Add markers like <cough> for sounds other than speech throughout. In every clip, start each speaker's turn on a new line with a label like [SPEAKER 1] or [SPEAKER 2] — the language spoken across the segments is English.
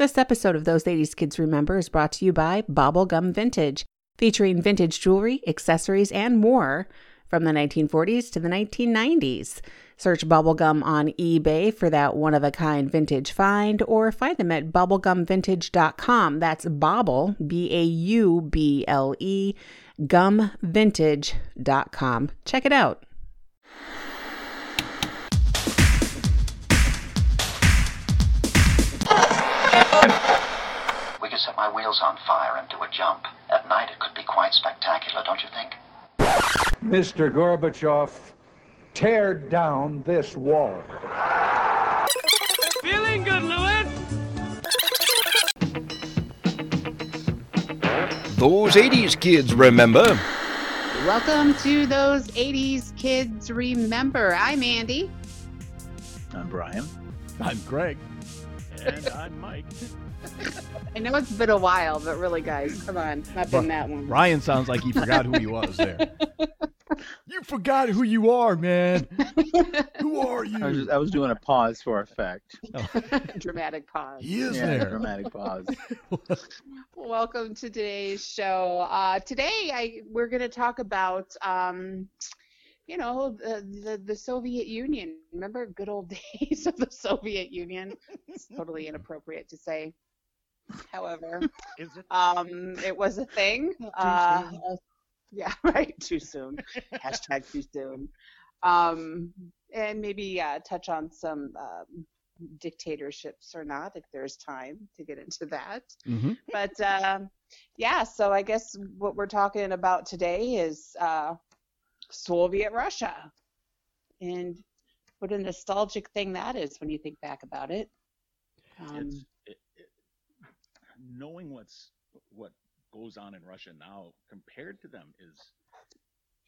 [SPEAKER 1] This episode of Those 80s Kids Remember is brought to you by Baublegum Vintage, featuring vintage jewelry, accessories, and more from the 1940s to the 1990s. Search Baublegum on eBay for that one of a kind vintage find or find them at baublegumvintage.com. That's Bauble, B A U B L E, gumvintage.com. Check it out.
[SPEAKER 2] Set my wheels on fire and do a jump. At night, it could be quite spectacular, don't you think?
[SPEAKER 3] Mr. Gorbachev, tear down this wall.
[SPEAKER 4] Feeling good, Lewis?
[SPEAKER 5] Those 80s kids remember.
[SPEAKER 6] Welcome to those 80s kids remember. I'm Andy.
[SPEAKER 7] I'm Brian.
[SPEAKER 8] I'm Greg.
[SPEAKER 4] And I'm Mike.
[SPEAKER 6] I know it's been a while, but really, guys, come on. Not been that one.
[SPEAKER 8] Ryan sounds like he forgot who he was there. <laughs> you forgot who you are, man. who <laughs> are you?
[SPEAKER 7] I was, just, I was doing a pause for effect. <laughs>
[SPEAKER 6] Dramatic pause.
[SPEAKER 8] he is
[SPEAKER 7] yeah,
[SPEAKER 8] there.
[SPEAKER 7] dramatic pause.
[SPEAKER 6] Welcome to today's show. Uh, today, I we're going to talk about, um, you know, the, the the Soviet Union. Remember good old days of the Soviet Union? It's totally inappropriate to say. However,
[SPEAKER 4] Is it?
[SPEAKER 6] um, it was a thing. <laughs> Uh, yeah, <laughs> right. Too soon. Hashtag too soon. Um, and maybe uh, touch on some um, dictatorships or not if there's time to get into that.
[SPEAKER 8] Mhm.
[SPEAKER 6] But um, yeah, so I guess what we're talking about today is uh, Soviet Russia and what a nostalgic thing that is when you think back about it. Um,
[SPEAKER 4] It's it, it, knowing what's what goes on in Russia now compared to them is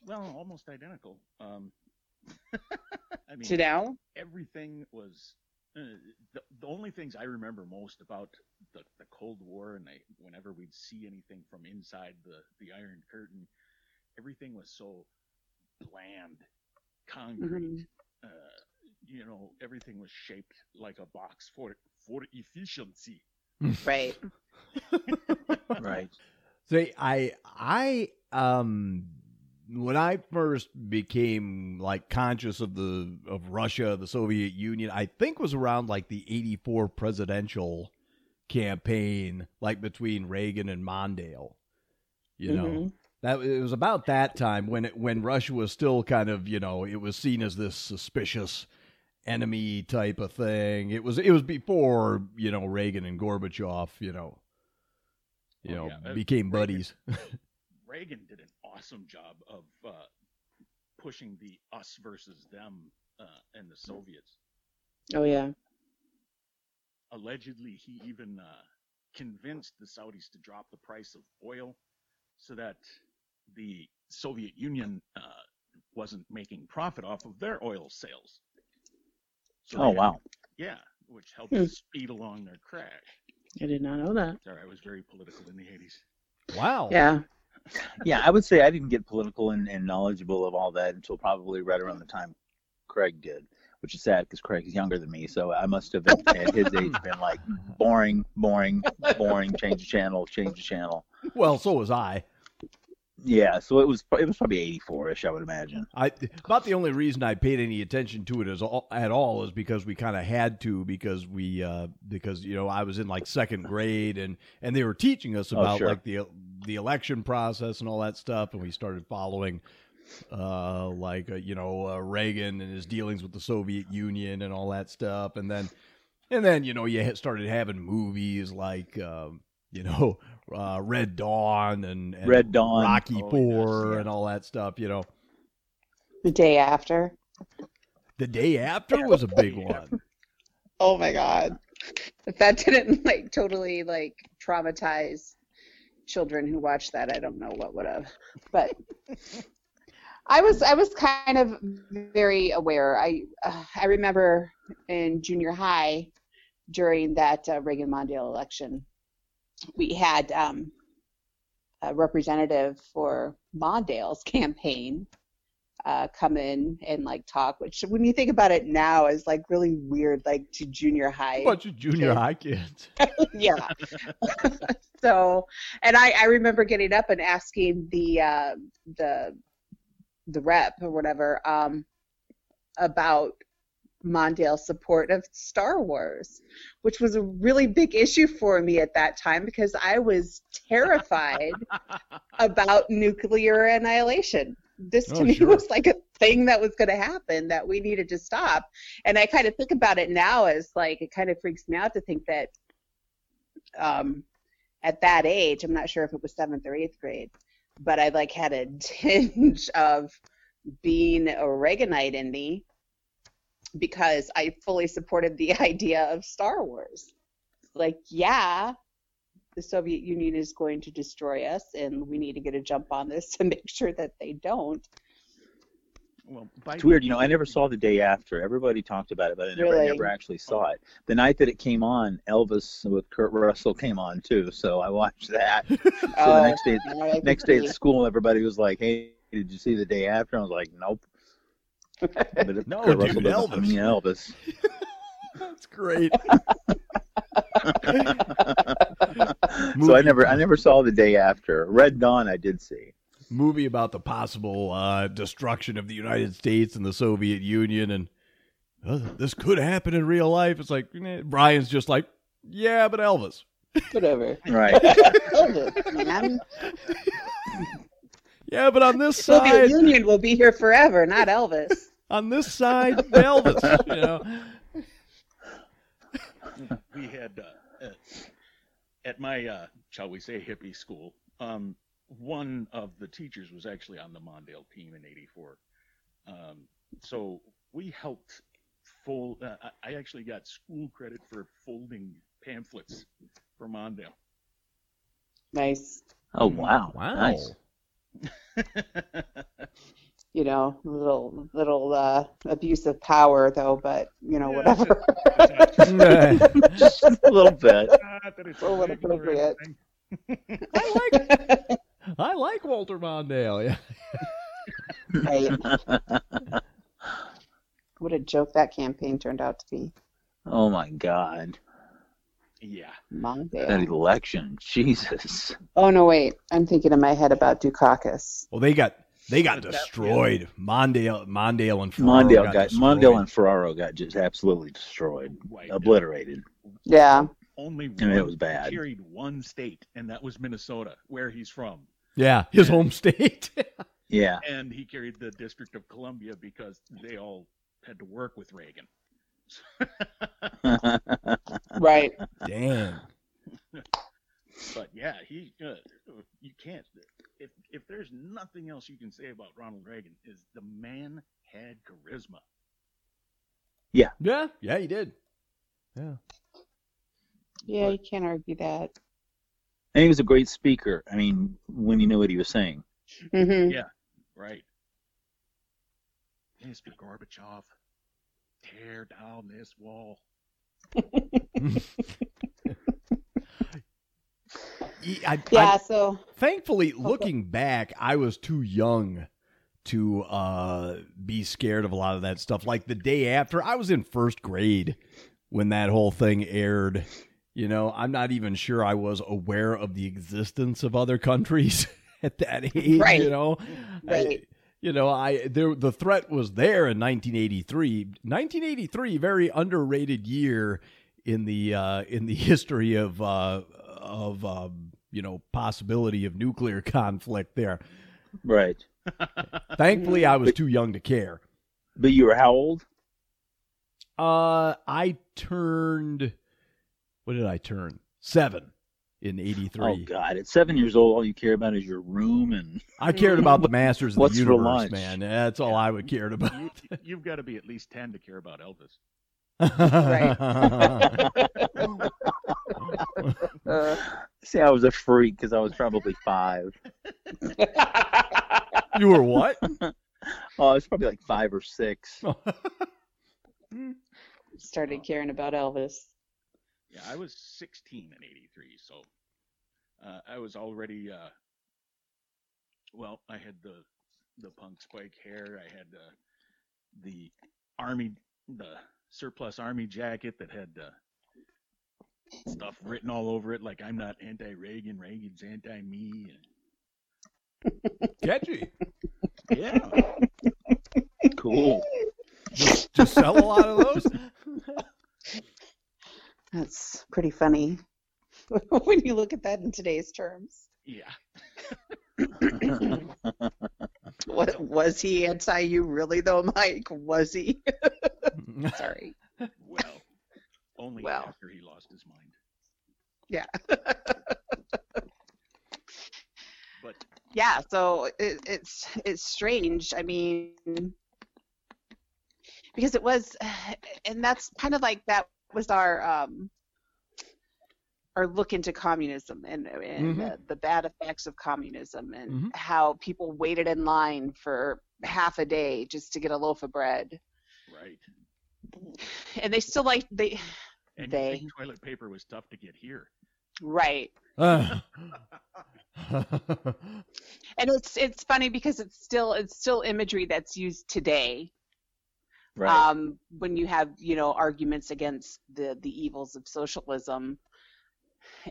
[SPEAKER 4] well almost identical. Um, <laughs> I mean,
[SPEAKER 6] to now?
[SPEAKER 4] everything was uh, the, the only things I remember most about the, the Cold War and I, whenever we'd see anything from inside the, the Iron Curtain, everything was so bland, concrete. Uh, you know, everything was shaped like a box for for efficiency.
[SPEAKER 6] Right. <laughs>
[SPEAKER 7] right.
[SPEAKER 8] See, I, I, um, when I first became like conscious of the of Russia, the Soviet Union, I think was around like the '84 presidential campaign, like between Reagan and Mondale. You know,
[SPEAKER 6] Mhm.
[SPEAKER 8] that it was about that time when it when Russia was still kind of you know it was seen as this suspicious enemy type of thing. It was it was before you know Reagan and Gorbachev, you know, you
[SPEAKER 4] Oh,
[SPEAKER 8] know,
[SPEAKER 4] yeah.
[SPEAKER 8] Became
[SPEAKER 4] Reagan-
[SPEAKER 8] buddies. <laughs>
[SPEAKER 4] Reagan did an awesome job of uh, pushing the us versus them uh, and the Soviets.
[SPEAKER 6] Oh yeah.
[SPEAKER 4] Allegedly, he even uh, convinced the Saudis to drop the price of oil so that the Soviet Union uh, wasn't making profit off of their oil sales. So
[SPEAKER 7] Oh
[SPEAKER 4] they had-
[SPEAKER 7] wow.
[SPEAKER 4] Yeah, which helped
[SPEAKER 6] Hmm.
[SPEAKER 4] speed along their crash.
[SPEAKER 6] I did not know that.
[SPEAKER 4] Sorry, I was very political in the 80s.
[SPEAKER 8] wow.
[SPEAKER 6] Yeah. <laughs>
[SPEAKER 7] Yeah, I would say I didn't get political and, and knowledgeable of all that until probably right around the time Craig did, which is sad because Craig is younger than me. So I must have been, at his <laughs> age been like boring, boring, boring. Change the channel, change the channel.
[SPEAKER 8] Well, so was I.
[SPEAKER 7] Yeah, so it was it was probably 84ish, I would imagine.
[SPEAKER 8] I about the only reason I paid any attention to it as all, at all is because we kind of had to because we uh, because you know I was in like second grade and and they were teaching us
[SPEAKER 7] Oh,
[SPEAKER 8] about
[SPEAKER 7] sure.
[SPEAKER 8] like the the election process and all that stuff and we started following uh like uh, you know uh, Reagan and his dealings with the Soviet Union and all that stuff and then and then you know you started having movies like um, you know uh, Red Dawn and, and
[SPEAKER 7] Red Dawn.
[SPEAKER 8] Rocky
[SPEAKER 7] Oh, yes, yeah.
[SPEAKER 8] and all that stuff you know
[SPEAKER 6] The day after.
[SPEAKER 8] The day after <laughs> was a big one.
[SPEAKER 6] Oh my god. If that didn't <laughs> like totally like traumatize children who watched that, I don't know what would have. But I was I was kind of very aware. I uh, I remember in junior high during that uh, Reagan Mondale election, we had um, a representative for Mondale's <laughs> campaign uh, come in and like talk, which when you think about it now is like really weird, like to junior high.
[SPEAKER 8] A bunch of junior
[SPEAKER 6] kids.
[SPEAKER 8] high kids. <laughs>
[SPEAKER 6] yeah. <laughs> so, and I, I remember getting up and asking the uh, the the rep or whatever um, about Mondale's support of Star Wars, which was a really big issue for me at that time because I was terrified <laughs> about nuclear annihilation. This to
[SPEAKER 8] Oh,
[SPEAKER 6] me <laughs>
[SPEAKER 8] sure.
[SPEAKER 6] was like a thing that was going to happen that we needed to stop. And I kind of think about it now as like it kind of freaks me out to think that um, at that age, I'm not sure if it was seventh or eighth grade, but I like had a <laughs> tinge of being a Reaganite in me because I fully supported the <laughs> idea of Star Wars. Like, yeah, the Soviet Union is going to destroy us, and we need to get a jump on this <laughs> to make sure that they don't.
[SPEAKER 4] Well, by
[SPEAKER 7] It's weird, you know. I never saw the day after. Everybody talked about it, but I never,
[SPEAKER 6] Really?
[SPEAKER 7] never actually saw it. The night that it came on, Elvis with Kurt Russell came on too, so I watched that. <laughs> So the
[SPEAKER 6] Oh,
[SPEAKER 7] next day,
[SPEAKER 6] all right,
[SPEAKER 7] next day at school, everybody was like, "Hey, did you see the day after?" I was like, "Nope." But it-
[SPEAKER 8] No,
[SPEAKER 7] Kurt
[SPEAKER 8] dude,
[SPEAKER 7] Russell doesn't- I
[SPEAKER 8] Elvis.
[SPEAKER 7] mean Elvis. <laughs>
[SPEAKER 8] That's great. <laughs>
[SPEAKER 7] so I never, I never saw the day after. Red Dawn, I did see.
[SPEAKER 8] movie about the possible uh, destruction of the United States and the Soviet Union, and uh, this could happen in real life. It's like eh, Brian's just like, yeah, but Elvis.
[SPEAKER 6] Whatever.
[SPEAKER 7] Right. <laughs>
[SPEAKER 6] Elvis.
[SPEAKER 8] Yeah, but on this
[SPEAKER 6] Soviet
[SPEAKER 8] side,
[SPEAKER 6] Union will be here forever, not Elvis.
[SPEAKER 8] On this side, Elvis. You know,
[SPEAKER 4] we had uh, at, at my uh, shall we say hippie school um, one of the teachers was actually on the mondale team in 84 um, so we helped fold uh, I- i actually got school credit for folding pamphlets for mondale
[SPEAKER 6] Nice.
[SPEAKER 7] Oh wow.
[SPEAKER 8] wow.
[SPEAKER 7] Nice. <laughs>
[SPEAKER 6] You know, a little little uh, abuse of power though, but you know,
[SPEAKER 4] Yeah,
[SPEAKER 6] whatever.
[SPEAKER 7] Just a little bit. <laughs>
[SPEAKER 4] It's
[SPEAKER 6] A little appropriate. <laughs>
[SPEAKER 8] I like, I like Walter Mondale. Yeah. <laughs>
[SPEAKER 6] right. What a joke that campaign turned out to be.
[SPEAKER 7] oh my God.
[SPEAKER 4] yeah
[SPEAKER 7] That
[SPEAKER 6] Mondale.
[SPEAKER 7] election, Jesus.
[SPEAKER 6] Oh no, wait. I'm thinking in my head about Dukakis.
[SPEAKER 8] Well, they got they got destroyed. Mondale, Mondale, and Ferraro
[SPEAKER 7] Mondale
[SPEAKER 8] got,
[SPEAKER 7] got. Mondale and Ferraro got just absolutely destroyed,
[SPEAKER 4] Wiped out.
[SPEAKER 7] obliterated.
[SPEAKER 6] Yeah.
[SPEAKER 4] only
[SPEAKER 7] I mean, it was bad.
[SPEAKER 4] he carried one state and that was minnesota where he's from
[SPEAKER 8] yeah, his home state. <laughs>
[SPEAKER 7] Yeah.
[SPEAKER 4] and he carried the District of Columbia because they all had to work with Reagan. <laughs>
[SPEAKER 6] Right.
[SPEAKER 8] Damn.
[SPEAKER 4] but yeah, he uh, you can't if if there's nothing else you can say about Ronald Reagan is the man had charisma.
[SPEAKER 8] Yeah, yeah, Yeah, he did. Yeah.
[SPEAKER 6] Yeah, you can't argue that.
[SPEAKER 7] and he was a great speaker. I mean, when you knew what he was saying.
[SPEAKER 6] hmm
[SPEAKER 4] Yeah, right. Mr. Gorbachev, tear down this wall. <laughs> <laughs>
[SPEAKER 8] I, I-
[SPEAKER 6] Yeah, so
[SPEAKER 8] thankfully, looking back, I was too young to uh, be scared of a lot of that stuff. Like the day after, I was in first grade when that whole thing aired. You know, I'm not even sure I was aware of the existence of other countries <laughs> at that age.
[SPEAKER 6] Right.
[SPEAKER 8] You know, I- you know, I there the threat was there in 1983. 1983, very underrated year in the uh, in the <laughs> history of uh, of um, you know possibility of nuclear <laughs> conflict. There,
[SPEAKER 7] Right. <laughs>
[SPEAKER 8] thankfully, I was too young to care.
[SPEAKER 7] But you were how old?
[SPEAKER 8] Uh, I turned. What did I turn? Seven in '83.
[SPEAKER 7] Oh God! At seven years old, all you care about is your room and
[SPEAKER 8] I cared about the <laughs> Masters of
[SPEAKER 7] What's
[SPEAKER 8] the
[SPEAKER 7] for
[SPEAKER 8] Universe,
[SPEAKER 7] lunch?
[SPEAKER 8] man. That's all I would cared about.
[SPEAKER 4] You, you've got to be at least ten to care about Elvis.
[SPEAKER 6] Uh, <laughs>
[SPEAKER 7] see, I was a freak because I was probably five. <laughs>
[SPEAKER 8] you were what?
[SPEAKER 7] Oh, I was probably like five or six. <laughs>
[SPEAKER 6] started caring about Elvis.
[SPEAKER 4] Yeah, I was 16 in '83, so uh, I was already. Uh, well, I had the the punk spike hair. I had uh, the army, the surplus army jacket that had uh, stuff written all over it, like I'm not anti-Reagan, Reagan's anti-me.
[SPEAKER 8] Catchy.
[SPEAKER 4] Yeah,
[SPEAKER 7] Cool.
[SPEAKER 8] Just, just sell a lot of those.
[SPEAKER 6] That's pretty funny <laughs> when you look at that in today's terms.
[SPEAKER 4] yeah. <laughs>
[SPEAKER 6] What was he anti you really though, Mike? Was he? <laughs> Sorry.
[SPEAKER 4] Well, only
[SPEAKER 6] Well.
[SPEAKER 4] after he lost his mind.
[SPEAKER 6] Yeah.
[SPEAKER 4] But
[SPEAKER 6] yeah. So it, it's it's strange. I mean, because it was, and that's kind of like that was our um our look into communism and, and
[SPEAKER 8] Mhm.
[SPEAKER 6] uh, the bad effects of communism and
[SPEAKER 8] Mhm.
[SPEAKER 6] how people waited in line for half a day just to get a loaf of bread
[SPEAKER 4] right,
[SPEAKER 6] and they still like they
[SPEAKER 4] and
[SPEAKER 6] They.
[SPEAKER 4] you think toilet paper was tough to get here.
[SPEAKER 6] right
[SPEAKER 8] Uh. <laughs>
[SPEAKER 6] and it's it's funny because it's still it's still imagery that's used today
[SPEAKER 7] Right.
[SPEAKER 6] um, when you have you know arguments against the the evils of socialism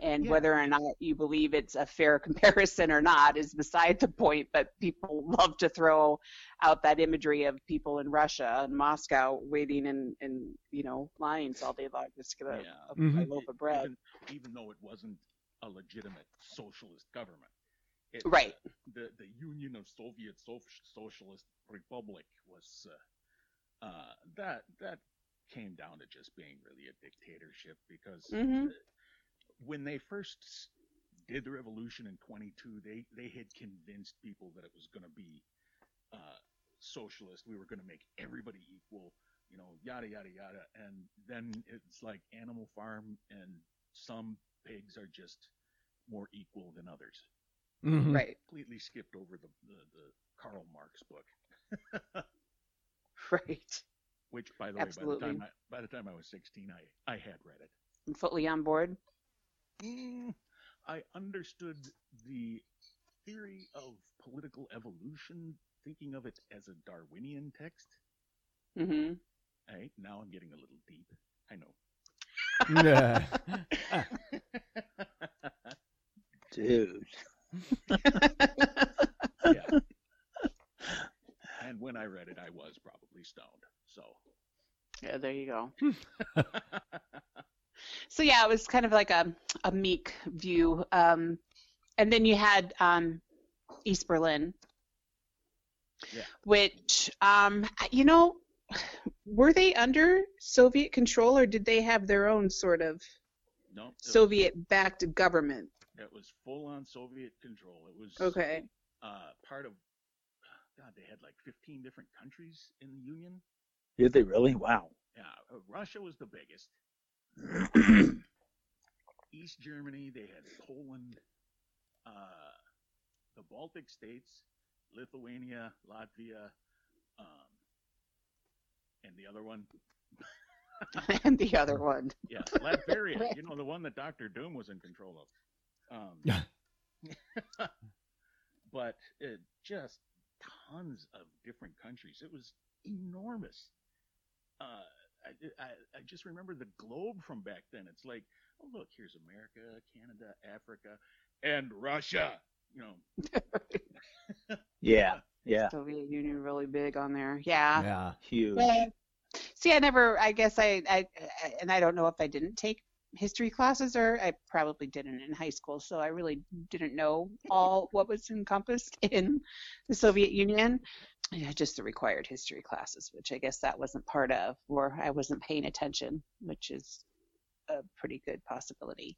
[SPEAKER 6] and
[SPEAKER 4] Yeah.
[SPEAKER 6] whether or not you believe it's a fair <laughs> comparison or not is beside the point but people <laughs> love to throw out that imagery of people in russia and moscow waiting in in you know lines all day long just to get a,
[SPEAKER 4] Yeah.
[SPEAKER 6] a,
[SPEAKER 8] Mhm.
[SPEAKER 6] a loaf of bread
[SPEAKER 4] Even, even though it wasn't a legitimate socialist government. It,
[SPEAKER 6] Right.
[SPEAKER 4] uh, the the Union of Soviet Soc- Socialist Republic was uh, uh, that that came down to just being really a dictatorship because
[SPEAKER 6] Mhm.
[SPEAKER 4] When they first did the revolution in 22, they they had convinced people that it was going to be uh, socialist. We were going to make everybody equal, you know, yada yada yada. And then it's like Animal Farm, and some pigs are just more equal than others.
[SPEAKER 8] Mhm.
[SPEAKER 6] right
[SPEAKER 4] Completely skipped over the the, the Karl Marx book, <laughs>
[SPEAKER 6] right
[SPEAKER 4] which, by the way, by the time I, by the time I was 16, I I had read it.
[SPEAKER 6] I'm fully on board
[SPEAKER 4] Mm, I understood the theory of political evolution, thinking of it as a Darwinian text.
[SPEAKER 6] Mm-hmm.
[SPEAKER 4] Hey, now I'm getting a little deep. I know. <laughs> <laughs>
[SPEAKER 8] Yeah.
[SPEAKER 7] Dude. <laughs>
[SPEAKER 4] yeah. and when I read it, I was probably stoned. So.
[SPEAKER 6] yeah there you go So yeah, it was kind of like a a meek view. Um, and then you had um, East Berlin,
[SPEAKER 4] Yeah.
[SPEAKER 6] which um, you know, were they under Soviet control or did they have their own sort of
[SPEAKER 4] No. It,
[SPEAKER 6] Soviet-backed government?
[SPEAKER 4] it was full on Soviet control. It was
[SPEAKER 6] Okay.
[SPEAKER 4] uh, part of. God, they had like 15 different countries in the Union.
[SPEAKER 7] Did they really? Wow.
[SPEAKER 4] Yeah, Russia was the biggest. <clears throat> East Germany, they had Poland, uh, the Baltic states, Lithuania, Latvia, um, and the other one, <laughs>
[SPEAKER 6] and the other one.
[SPEAKER 4] yeah, Latveria. <laughs> you know, the one that Doctor Doom was in control of. Um, <laughs> but it just tons of different countries. It was enormous. Uh, I, I, I just remember the globe from back then. It's like, oh look, here's America, Canada, Africa, and Russia. You know, <laughs>
[SPEAKER 7] Yeah. Yeah.
[SPEAKER 6] Soviet Union really big on there. Yeah.
[SPEAKER 8] Yeah.
[SPEAKER 7] Huge.
[SPEAKER 6] Yeah. See, I never. I guess I, I, I, and I don't know if I didn't take history classes or I probably didn't in high school, so I really didn't know all what was encompassed in the Soviet Union. Yeah, just the required history classes, which I guess that wasn't part of, or I wasn't paying attention, which is a pretty good possibility.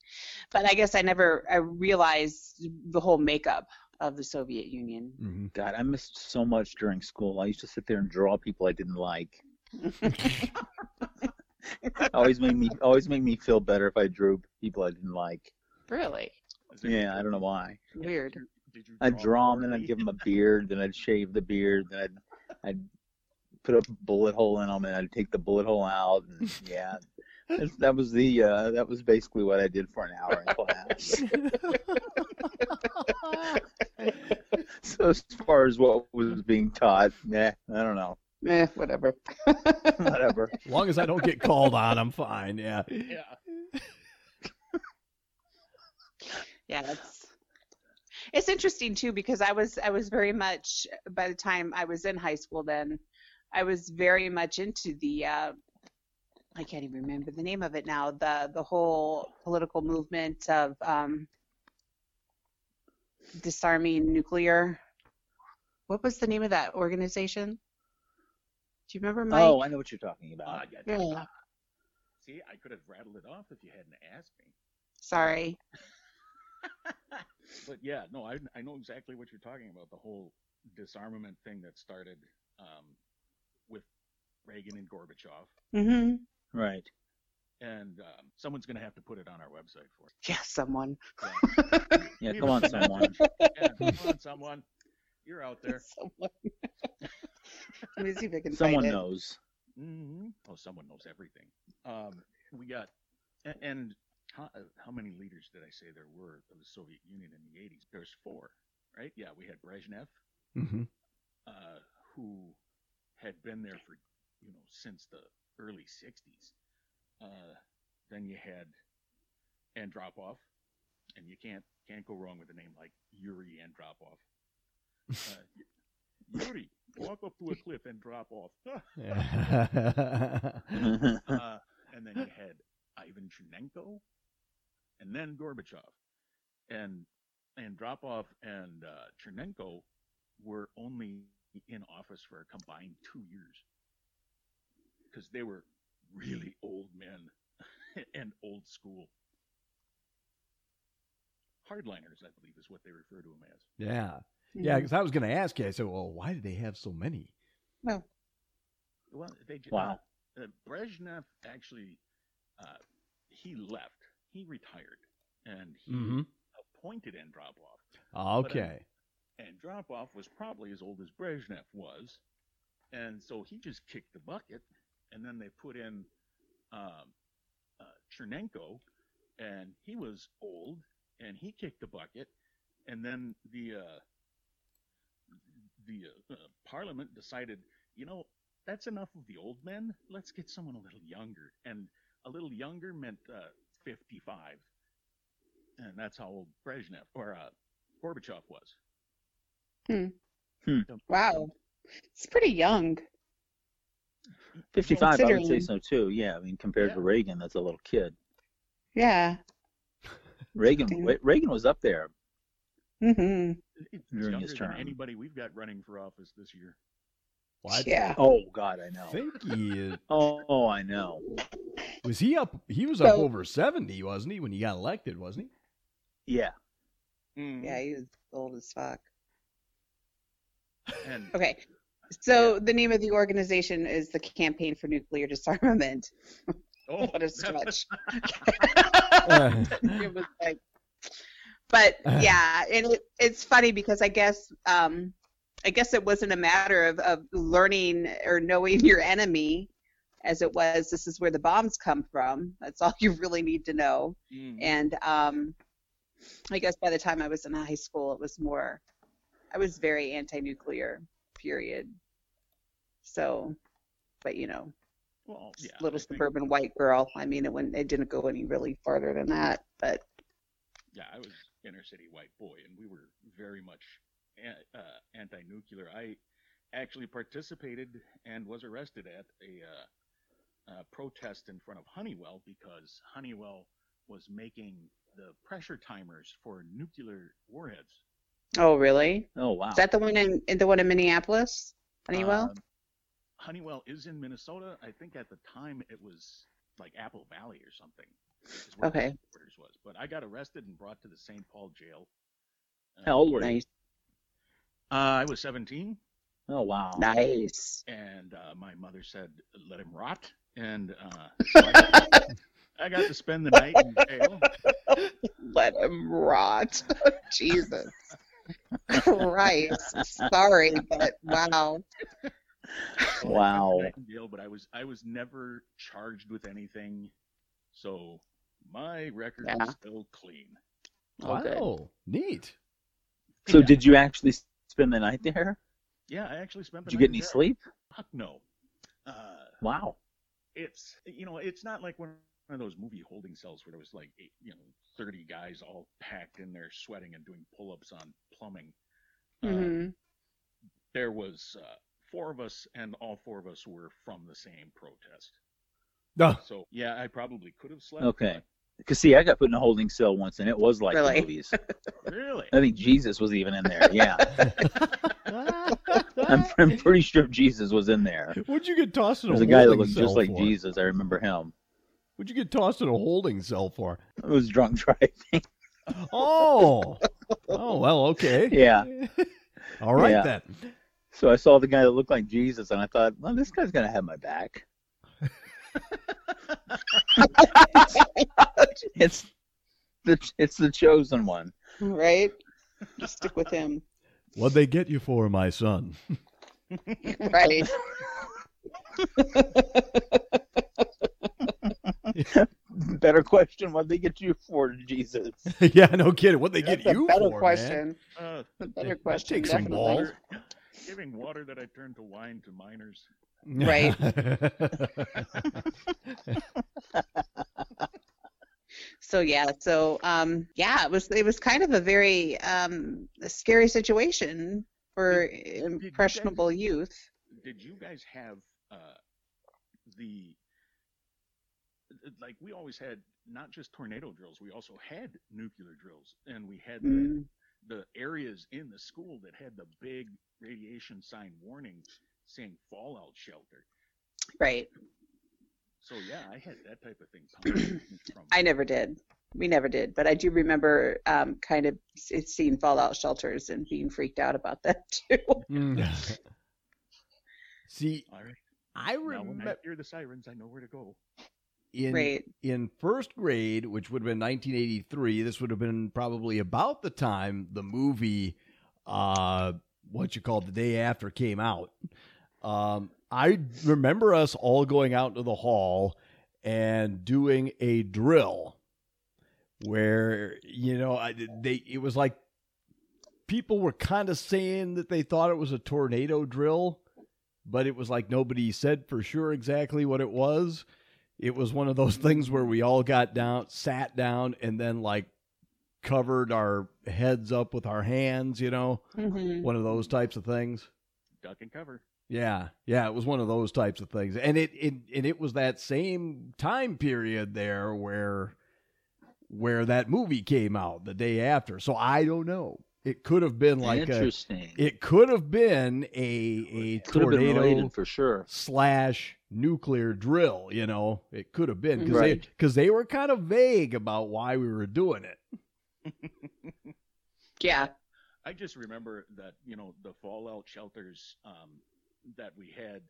[SPEAKER 6] But I guess I never I realized the whole makeup of the Soviet Union.
[SPEAKER 8] hmm
[SPEAKER 7] God, I missed so much during school. I used to sit there and draw people I didn't like. <laughs> <laughs> always made me always made me feel better if I drew people I didn't like.
[SPEAKER 6] Really
[SPEAKER 7] Yeah, I don't know why.
[SPEAKER 6] weird.
[SPEAKER 4] Did you
[SPEAKER 7] I'd draw them, and I'd give them a <laughs> beard, then I'd shave the beard, then I'd I'd put a bullet hole in them, and I'd take the bullet hole out, and <laughs> yeah, that's- that was the uh, that was basically what I did for an hour in class. so <laughs> So as far as what was being taught, nah, I don't know.
[SPEAKER 6] Eh, whatever.
[SPEAKER 7] Whatever.
[SPEAKER 8] As long as I don't get called on, I'm fine. Yeah.
[SPEAKER 4] Yeah.
[SPEAKER 6] yeah, it's it's interesting too because I was I was very much by the time I was in high school then I was very much into the uh, I can't even remember the name of it now the the whole political movement of um, disarming nuclear. What was the name of that organization? Do you remember, Mike?
[SPEAKER 7] Oh, I know what you're talking
[SPEAKER 4] Uh,
[SPEAKER 7] about.
[SPEAKER 4] yeah,
[SPEAKER 6] Yeah.
[SPEAKER 4] See, I could have rattled it off if you hadn't asked me.
[SPEAKER 6] Sorry.
[SPEAKER 4] But yeah, no, I I know exactly what you're talking about. The whole disarmament thing that started um, with Reagan and Gorbachev,
[SPEAKER 6] hmm
[SPEAKER 7] Right.
[SPEAKER 4] and um, someone's going to have to put it on our website for us.
[SPEAKER 6] Yeah, someone.
[SPEAKER 4] Yeah.
[SPEAKER 7] Yeah, come on, someone. <laughs>
[SPEAKER 4] Yeah, come on, someone. You're out there. <laughs>
[SPEAKER 6] Someone. Let me see if I can
[SPEAKER 7] Someone
[SPEAKER 6] find it.
[SPEAKER 7] knows.
[SPEAKER 4] hmm Oh, someone knows everything. Um, we got, a- and how, how many leaders did I say there were of the Soviet Union in the 80s? There's four, right? Yeah, we had Brezhnev,
[SPEAKER 8] Mm-hmm.
[SPEAKER 4] uh, who had been there for, you know, since the early 60s. Uh, then you had Andropov, and you can't can't go wrong with a name like Yuri Andropov. <laughs> Uh, Yuri, walk up to a cliff and drop off. <laughs> <laughs> uh, and then you had Ivan Chernenko, and then Gorbachev, and Andropov and uh, Chernenko were only in office for a combined two years because they were really old men <laughs> and old school. Hardliners, I believe, is what they refer to them as.
[SPEAKER 8] yeah. Yeah, because I was going to ask you. I said, well, why do they have so many?
[SPEAKER 6] No.
[SPEAKER 4] Well, they
[SPEAKER 7] Wow.
[SPEAKER 4] Uh, Brezhnev actually, uh, he left. He retired, and he
[SPEAKER 8] Mm-hmm.
[SPEAKER 4] appointed Andropov.
[SPEAKER 8] Okay.
[SPEAKER 4] Andropov was probably as old as Brezhnev was, and so he just kicked the bucket. And then they put in um, uh, Chernenko, and he was old, and he kicked the bucket. And then the uh, the uh, uh, Parliament decided, you know, that's enough of the old men. Let's get someone a little younger, and a little younger meant uh, 55, and that's how old Brezhnev or uh, Gorbachev was.
[SPEAKER 6] Hmm.
[SPEAKER 7] Hmm.
[SPEAKER 6] Wow. It's pretty young.
[SPEAKER 7] 55, I would say so too. Yeah, I mean, compared to Reagan, that's a little kid.
[SPEAKER 6] Yeah.
[SPEAKER 7] Reagan, Reagan was up there.
[SPEAKER 6] Mm-hmm.
[SPEAKER 4] It's
[SPEAKER 7] During
[SPEAKER 4] younger
[SPEAKER 7] his
[SPEAKER 4] than
[SPEAKER 7] term.
[SPEAKER 4] anybody we've got running for office this year.
[SPEAKER 8] Well, I
[SPEAKER 6] Yeah.
[SPEAKER 7] Oh God, I know.
[SPEAKER 8] think he is, <laughs>
[SPEAKER 7] Oh, I know.
[SPEAKER 8] Was he up. He was up over 70, wasn't he, when he got elected, wasn't he?
[SPEAKER 7] Yeah.
[SPEAKER 6] Yeah, he was old as fuck.
[SPEAKER 4] And <laughs>
[SPEAKER 6] Okay. So the name of the organization is the Campaign for Nuclear Disarmament. <laughs>
[SPEAKER 4] oh,
[SPEAKER 6] What a stretch.
[SPEAKER 8] Uh, <laughs>
[SPEAKER 6] it was like, but yeah, and it, it's funny because I guess um, I guess it wasn't a matter of, of learning or knowing your enemy, as it was. This is where the bombs come from. That's all <laughs> you really need to know.
[SPEAKER 4] Mm.
[SPEAKER 6] And um, I guess by the time I was in high school, it was more. I was very anti-nuclear. Period. So, but you know,
[SPEAKER 4] well, yeah,
[SPEAKER 6] little
[SPEAKER 4] I think-
[SPEAKER 6] suburban white girl. I mean, it went. It didn't go any really farther than that. But
[SPEAKER 4] yeah, I was inner city white boy, and we were very much uh, anti-nuclear. I actually participated and was arrested at a, uh, uh protest in front of Honeywell because Honeywell was making the pressure timers for nuclear warheads.
[SPEAKER 6] oh, really?
[SPEAKER 7] Oh wow.
[SPEAKER 6] Is that the one in, in the one in Minneapolis? Honeywell?
[SPEAKER 4] Um, Honeywell is in Minnesota. I think at the time it was like Apple Valley or something. is where the
[SPEAKER 6] Okay.
[SPEAKER 4] headquarters was. But I got arrested and brought to the St. Paul jail. Uh,
[SPEAKER 7] How old were you?
[SPEAKER 6] nice.
[SPEAKER 4] Uh, I was 17,
[SPEAKER 7] Oh wow.
[SPEAKER 6] Nice.
[SPEAKER 4] and uh, my mother said, "Let him rot." And uh, so I, got, I got to spend the night in jail. <laughs>
[SPEAKER 6] Let him rot. <laughs> Jesus. Christ. Sorry, but wow.
[SPEAKER 4] So I spent the
[SPEAKER 7] Wow.
[SPEAKER 4] night jail, but I was I was never charged with anything, so my record
[SPEAKER 6] Yeah.
[SPEAKER 4] is still clean.
[SPEAKER 6] All good.
[SPEAKER 8] wow. Neat.
[SPEAKER 7] So
[SPEAKER 4] Yeah.
[SPEAKER 7] did you actually spend the night there?
[SPEAKER 4] Yeah, I actually spent. The
[SPEAKER 7] Did you get any
[SPEAKER 4] there.
[SPEAKER 7] sleep?
[SPEAKER 4] Fuck no. Uh,
[SPEAKER 7] Wow.
[SPEAKER 4] It's you know it's not like one of those movie holding cells where there was like eight, you know 30 guys all packed in there sweating and doing pull-ups on plumbing uh,
[SPEAKER 6] hmm
[SPEAKER 4] there was uh, four of us and all four of us were from the same protest
[SPEAKER 8] No.
[SPEAKER 4] so yeah i probably could have slept
[SPEAKER 7] Okay. Because see, I got put in a holding cell once, and it was like
[SPEAKER 6] Really?
[SPEAKER 7] the movies. <laughs>
[SPEAKER 4] really
[SPEAKER 7] I think Jesus was even in there. Yeah, <laughs> <laughs> I'm, I'm pretty sure Jesus was in there.
[SPEAKER 8] Would you get tossed in
[SPEAKER 7] There's
[SPEAKER 8] a,
[SPEAKER 7] a guy that looked just like
[SPEAKER 8] for?
[SPEAKER 7] Jesus. I remember him.
[SPEAKER 8] Would you get tossed in a holding cell for?
[SPEAKER 7] It was drunk <laughs> driving.
[SPEAKER 8] Oh. Oh well, okay.
[SPEAKER 7] Yeah. <laughs>
[SPEAKER 8] All right
[SPEAKER 7] Yeah.
[SPEAKER 8] then.
[SPEAKER 7] So I saw the guy that looked like Jesus, and I thought, well, this guy's gonna have my back. <laughs> it's the it's the chosen one.
[SPEAKER 6] Right? Just stick with him.
[SPEAKER 8] What'd they get you for, my son? <laughs>
[SPEAKER 6] Right. <laughs>
[SPEAKER 7] Better question: What they get you for, Jesus? <laughs>
[SPEAKER 8] yeah, no kidding. What'd they
[SPEAKER 6] That's
[SPEAKER 8] get
[SPEAKER 6] a
[SPEAKER 8] you
[SPEAKER 6] better
[SPEAKER 8] for, man?
[SPEAKER 6] question.
[SPEAKER 4] uh,
[SPEAKER 6] better
[SPEAKER 8] That
[SPEAKER 6] question.
[SPEAKER 8] takes some
[SPEAKER 6] definitely.
[SPEAKER 8] balls.
[SPEAKER 4] giving water that i turned to wine to miners.
[SPEAKER 6] Right. So yeah, so um yeah, it was it was kind of a very um scary situation for
[SPEAKER 4] Did- did you guys-
[SPEAKER 6] impressionable youth.
[SPEAKER 4] did you guys have uh, the like we always had not just tornado drills we also had nuclear drills and we had the,
[SPEAKER 6] Mm,
[SPEAKER 4] the areas in the school that had the big radiation sign warnings saying fallout shelter
[SPEAKER 6] right.
[SPEAKER 4] So yeah i had that type of thing <clears throat>
[SPEAKER 6] I never did. We never did, but I do remember um kind of seeing fallout shelters and being freaked out about that <laughs> too.
[SPEAKER 8] Mm. <laughs> See,
[SPEAKER 4] All right.
[SPEAKER 8] I
[SPEAKER 4] now when
[SPEAKER 8] remember
[SPEAKER 4] i hear the sirens i know where to go
[SPEAKER 8] in
[SPEAKER 6] Right.
[SPEAKER 8] in first grade, which would have been 1983. This would have been probably about the time the movie, uh, what you call the day after came out. Um, I remember us all going out to the hall and doing a drill where you know I, they it was like people were kind of saying that they thought it was a tornado drill but it was like nobody said for sure exactly what it was. It was one of those things where we all got down sat down and then like covered our heads up with our hands you know?
[SPEAKER 6] Mhm.
[SPEAKER 8] one of those types of things.
[SPEAKER 4] Duck and cover
[SPEAKER 8] yeah, yeah, it was one of those types of things, and it, it and it was that same time period there where where that movie came out the day after. So I don't know. It could have been like a,
[SPEAKER 7] Interesting.
[SPEAKER 8] it could have been a a
[SPEAKER 7] Could
[SPEAKER 8] tornado
[SPEAKER 7] for sure.
[SPEAKER 8] slash nuclear drill. You know, it could have been because they
[SPEAKER 7] Right.
[SPEAKER 8] because they were kind of vague about why we were doing it. <laughs>
[SPEAKER 6] Yeah.
[SPEAKER 4] I just remember that you know the fallout shelters um, that we had.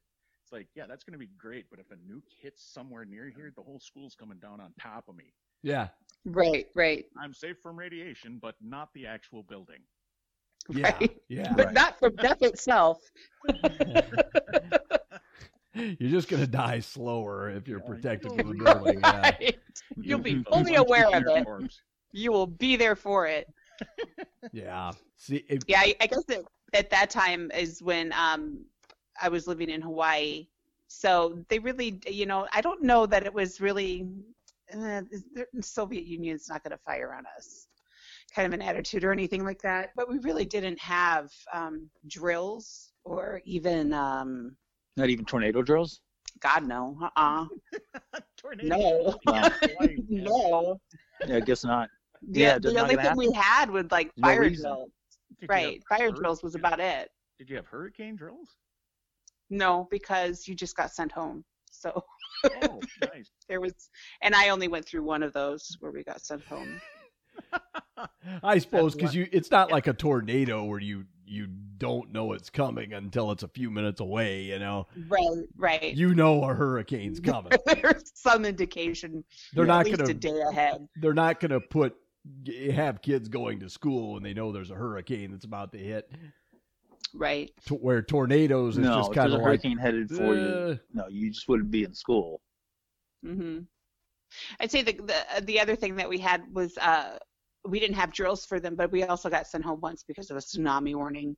[SPEAKER 4] It's like, yeah, that's going to be great, but if a nuke hits somewhere near here, the whole school's coming down on top of me.
[SPEAKER 8] Yeah,
[SPEAKER 6] Right, right.
[SPEAKER 4] I'm safe from radiation, but not the actual building.
[SPEAKER 8] yeah,
[SPEAKER 6] Right.
[SPEAKER 8] yeah.
[SPEAKER 6] But not from death itself. <laughs>
[SPEAKER 8] You're just gonna die slower if you're
[SPEAKER 4] Yeah,
[SPEAKER 8] protected from the
[SPEAKER 4] be- <laughs>
[SPEAKER 8] building. Yeah.
[SPEAKER 6] Right. You'll be <laughs>
[SPEAKER 4] You'll
[SPEAKER 6] fully
[SPEAKER 4] punch
[SPEAKER 6] aware of it.
[SPEAKER 4] corpse.
[SPEAKER 6] You will be there for it.
[SPEAKER 8] Yeah. See, it,
[SPEAKER 6] Yeah, I, I guess it, at that time is when um, I was living in Hawaii. So they really, you know, I don't know that it was really uh, the Soviet Union's not going to fire on us, kind of an attitude or anything like that. But we really didn't have um, drills or even, um,
[SPEAKER 7] Not even tornado drills.
[SPEAKER 6] God no, uh-uh, <laughs>
[SPEAKER 4] Tornado.
[SPEAKER 6] no, <laughs>
[SPEAKER 7] Wow. <laughs>
[SPEAKER 6] No.
[SPEAKER 7] Yeah, I guess not.
[SPEAKER 6] The,
[SPEAKER 7] Yeah,
[SPEAKER 6] the only
[SPEAKER 7] gonna
[SPEAKER 6] thing we had was like fire
[SPEAKER 7] reason.
[SPEAKER 6] drills,
[SPEAKER 4] Did
[SPEAKER 6] right? Fire drills was about it.
[SPEAKER 4] Did you have hurricane drills?
[SPEAKER 6] No, because you just got sent home. So <laughs>
[SPEAKER 4] Oh, nice.
[SPEAKER 6] there was, and I only went through one of those where we got sent home. <laughs>
[SPEAKER 8] I suppose because you it's not like a tornado where you you don't know it's coming until it's a few minutes away. You know,
[SPEAKER 6] Right, right.
[SPEAKER 8] you know a hurricane's <laughs> coming.
[SPEAKER 6] There's some indication.
[SPEAKER 8] They're not gonna
[SPEAKER 6] a day ahead.
[SPEAKER 8] they're not gonna put have kids going to school when they know there's a hurricane that's about to hit.
[SPEAKER 6] Right.
[SPEAKER 8] To where tornadoes is
[SPEAKER 7] no,
[SPEAKER 8] just kind of
[SPEAKER 7] a
[SPEAKER 8] like
[SPEAKER 7] hurricane headed for you.
[SPEAKER 8] uh,
[SPEAKER 7] No, you just wouldn't be in school.
[SPEAKER 6] hmm I'd say the, the the other thing that we had was uh we didn't have drills for them, but we also got sent home once because of a tsunami warning.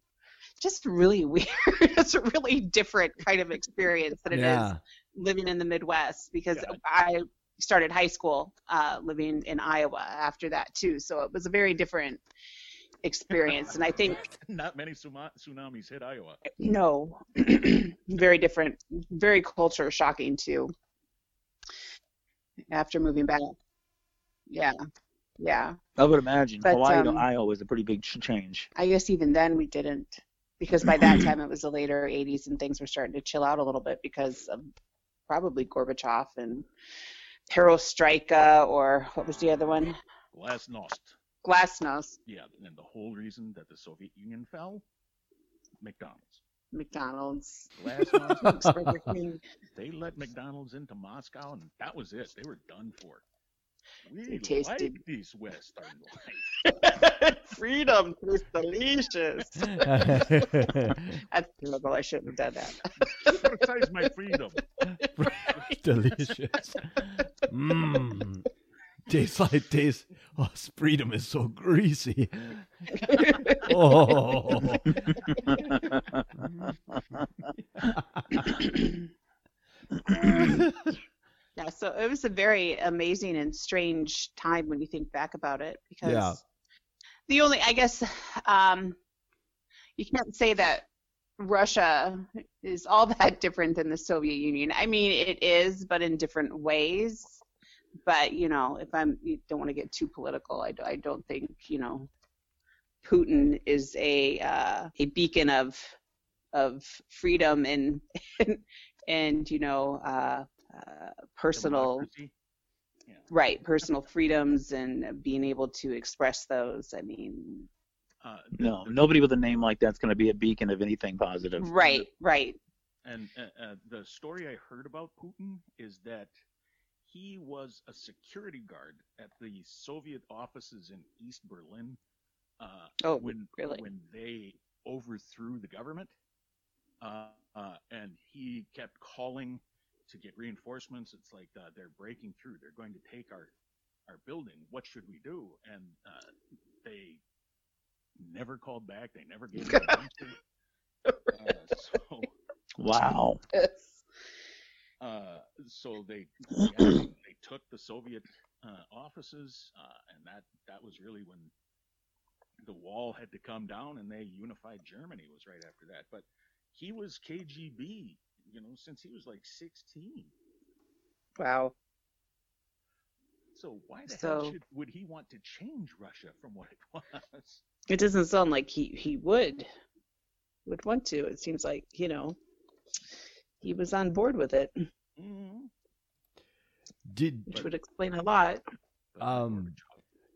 [SPEAKER 6] just really <laughs> weird. it's a really different kind of experience than it is
[SPEAKER 8] yeah.
[SPEAKER 6] living in the Midwest because
[SPEAKER 4] Yeah.
[SPEAKER 6] I started high school uh, living in Iowa after that too. So it was a very different experience. And I think <laughs>
[SPEAKER 4] Not many tsuma- tsunamis hit Iowa.
[SPEAKER 6] no, <clears throat> very different, very culture shocking too. After moving back, yeah, yeah.
[SPEAKER 7] I would imagine
[SPEAKER 6] But,
[SPEAKER 7] Hawaii
[SPEAKER 6] um,
[SPEAKER 7] to Iowa was a pretty big change.
[SPEAKER 6] I guess even then we didn't, because by that time it was the later 80s and things were starting to chill out a little bit because of probably Gorbachev and Perestroika or what was the other one?
[SPEAKER 4] Glasnost.
[SPEAKER 6] Glasnost,
[SPEAKER 4] Yeah, and the whole reason that the Soviet Union fell, McDonald's.
[SPEAKER 6] McDonald's,
[SPEAKER 4] Glasnost. <laughs> They let McDonald's into Moscow, and that was it. They were done for. We
[SPEAKER 6] They tasted-
[SPEAKER 4] like these Western life. <laughs>
[SPEAKER 6] Freedom tastes delicious. That's <laughs> terrible. I shouldn't have done that.
[SPEAKER 4] Criticize my freedom.
[SPEAKER 8] Delicious. Mmm. <laughs> Tastes like taste. Oh, freedom is so greasy. <laughs> Oh.
[SPEAKER 6] Yeah, so it was a very amazing and strange time when you think back about it because
[SPEAKER 8] Yeah.
[SPEAKER 6] the only I guess um you can't say that Russia is all that <laughs> different than the Soviet Union. I mean, it is, but in different ways. But you know, if I'm, you don't want to get too political. I, I don't think you know, Putin is a uh, a beacon of of freedom and and, <laughs> and you know, uh, uh, personal
[SPEAKER 4] Democracy.
[SPEAKER 6] right personal freedoms and being able to express those. I mean,
[SPEAKER 4] Uh,
[SPEAKER 7] No, nobody with a name like that's going to be a beacon of anything positive.
[SPEAKER 6] right, right.
[SPEAKER 4] And uh, uh, the story I heard about Putin is that he was a security guard at the Soviet offices in East Berlin uh,
[SPEAKER 6] Oh,
[SPEAKER 4] when
[SPEAKER 6] really?
[SPEAKER 4] when they overthrew the government, uh, uh, and he kept calling to get reinforcements. It's like uh, they're breaking through. They're going to take our our building. What should we do? And uh, they never called back. They never gave him an <laughs> answer. Uh, so
[SPEAKER 7] Wow.
[SPEAKER 4] uh, so they they, <clears throat> they took the Soviet uh, offices, uh, and that that was really when the wall had to come down, and they unified Germany. Was right after that. But he was KGB, you know, since he was like 16.
[SPEAKER 6] Wow.
[SPEAKER 4] So why the
[SPEAKER 6] So-
[SPEAKER 4] hell should, would he want to change Russia from what it <laughs> was?
[SPEAKER 6] It doesn't sound like he he would would want to. It seems like you know he was on board with it,
[SPEAKER 4] Mhm.
[SPEAKER 8] Did
[SPEAKER 6] which would explain a lot.
[SPEAKER 8] Um,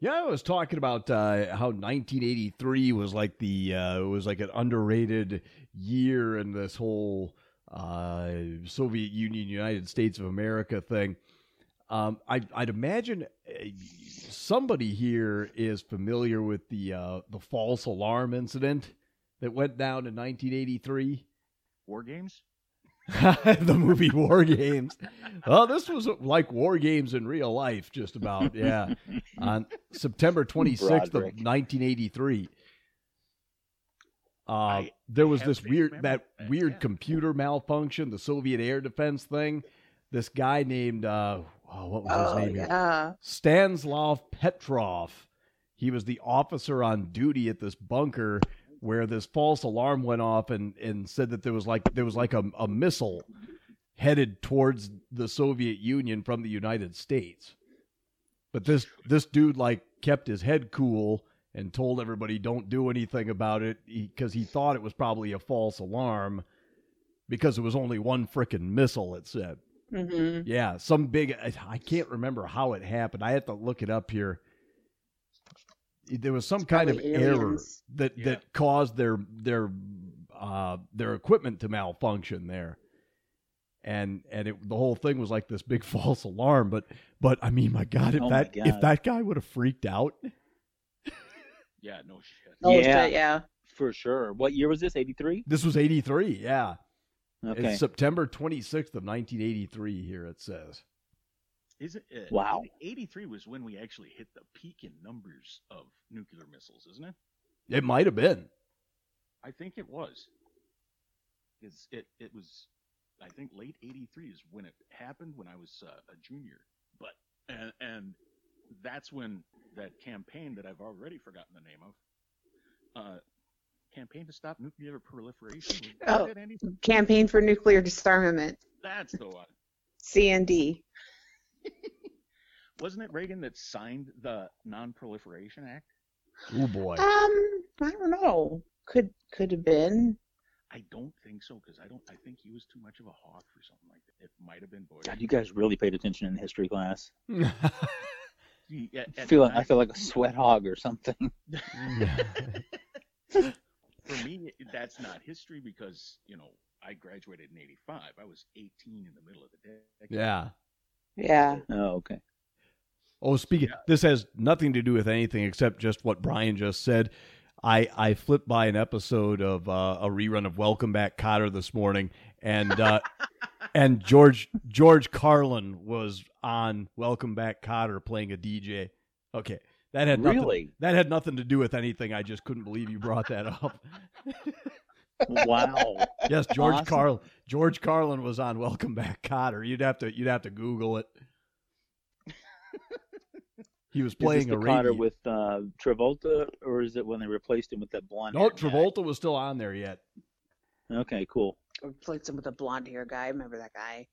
[SPEAKER 8] Yeah, I was talking about uh, how 1983 was like the uh, it was like an underrated year in this whole uh, Soviet Union United States of America thing. Um, I, I'd imagine uh, somebody here is familiar with the uh, the false alarm incident that went down in 1983.
[SPEAKER 4] War games? <laughs>
[SPEAKER 8] the movie War Games. Well, this was like War Games in real life, just about. Yeah, on September 26th of 1983. Uh, there was this weird
[SPEAKER 4] memory
[SPEAKER 8] that
[SPEAKER 4] that,
[SPEAKER 8] weird
[SPEAKER 4] yeah.
[SPEAKER 8] computer malfunction, the Soviet air defense thing. This guy named uh, oh, what was
[SPEAKER 6] Oh
[SPEAKER 8] his name?
[SPEAKER 6] yeah.
[SPEAKER 8] Stanislav Petrov. He was the officer on duty at this bunker where this false alarm went off and, and said that there was like there was like a, a missile headed towards the Soviet Union from the United States. But this this dude like kept his head cool and told everybody don't do anything about it because he, thought it was probably a false alarm because it was only one frickin' missile. It said.
[SPEAKER 6] hmm
[SPEAKER 8] Yeah, some big. I- I can't remember how it happened. I have to look it up here. There was some kind of
[SPEAKER 6] probably
[SPEAKER 8] error that
[SPEAKER 4] Yeah.
[SPEAKER 8] that caused their their uh, their equipment to malfunction there, and and it, the whole thing was like this big <laughs> false alarm. But but I mean, my God, if
[SPEAKER 7] Oh my
[SPEAKER 8] that if that guy would have freaked out,
[SPEAKER 4] Yeah, no shit.
[SPEAKER 6] Oh
[SPEAKER 7] Yeah.
[SPEAKER 6] shit, yeah.
[SPEAKER 7] For sure. What year was this? 83?
[SPEAKER 8] this was eighty three. Yeah,
[SPEAKER 7] Okay.
[SPEAKER 8] it's September twenty sixth of nineteen eighty three. Here it says.
[SPEAKER 4] Is it? Uh,
[SPEAKER 7] Wow.
[SPEAKER 4] 83 was when we actually hit the peak in numbers of nuclear missiles, isn't it?
[SPEAKER 8] It might have been.
[SPEAKER 4] I think it was. It's, it it was, I think late '83 is when it happened when I was uh, a junior. But and and that's when that campaign that I've already forgotten the name of, uh, campaign to stop nuclear proliferation.
[SPEAKER 6] Oh. Campaign for Nuclear Disarmament,
[SPEAKER 4] That's the one.
[SPEAKER 6] CND. <laughs>
[SPEAKER 4] Wasn't it Reagan that signed the Non-Proliferation Act?
[SPEAKER 8] Oh boy.
[SPEAKER 6] Um, I don't know. Could could have been.
[SPEAKER 4] I don't think so because I don't. I think he was too much of a hawk for something like that. It might have been Bush.
[SPEAKER 7] God, you guys really paid attention in history class.
[SPEAKER 4] He- at-
[SPEAKER 7] I
[SPEAKER 4] at
[SPEAKER 7] feel
[SPEAKER 4] the
[SPEAKER 7] I feel like a sweat hog or something. <laughs> <laughs>
[SPEAKER 4] For me, that's not history because you know I graduated in '85. I was 18 in the middle of the decade.
[SPEAKER 8] yeah.
[SPEAKER 6] Yeah.
[SPEAKER 7] Oh, okay.
[SPEAKER 8] Oh, speaking, this has nothing to do with anything except just what Brian just said. I I flipped by an episode of uh, a rerun of Welcome Back Kotter this morning, and uh, <laughs> and George George Carlin was on Welcome Back Kotter playing a DJ. Okay, that had nothing,
[SPEAKER 7] Really?
[SPEAKER 8] that had nothing to do with anything. I just couldn't believe you brought that up. <laughs>
[SPEAKER 7] Wow.
[SPEAKER 8] Yes, George
[SPEAKER 7] Awesome.
[SPEAKER 8] Carl George Carlin was on Welcome Back Kotter. You'd have to you'd have to Google it. He was
[SPEAKER 7] Is this
[SPEAKER 8] playing
[SPEAKER 7] the
[SPEAKER 8] a
[SPEAKER 7] Cotter
[SPEAKER 8] radio.
[SPEAKER 7] with uh, Travolta, or is it when they replaced him with that blonde?
[SPEAKER 8] No,
[SPEAKER 7] haired guy?
[SPEAKER 8] Travolta was still on there yet.
[SPEAKER 7] Okay, cool.
[SPEAKER 6] Replaced him with a blonde hair guy. I remember that guy.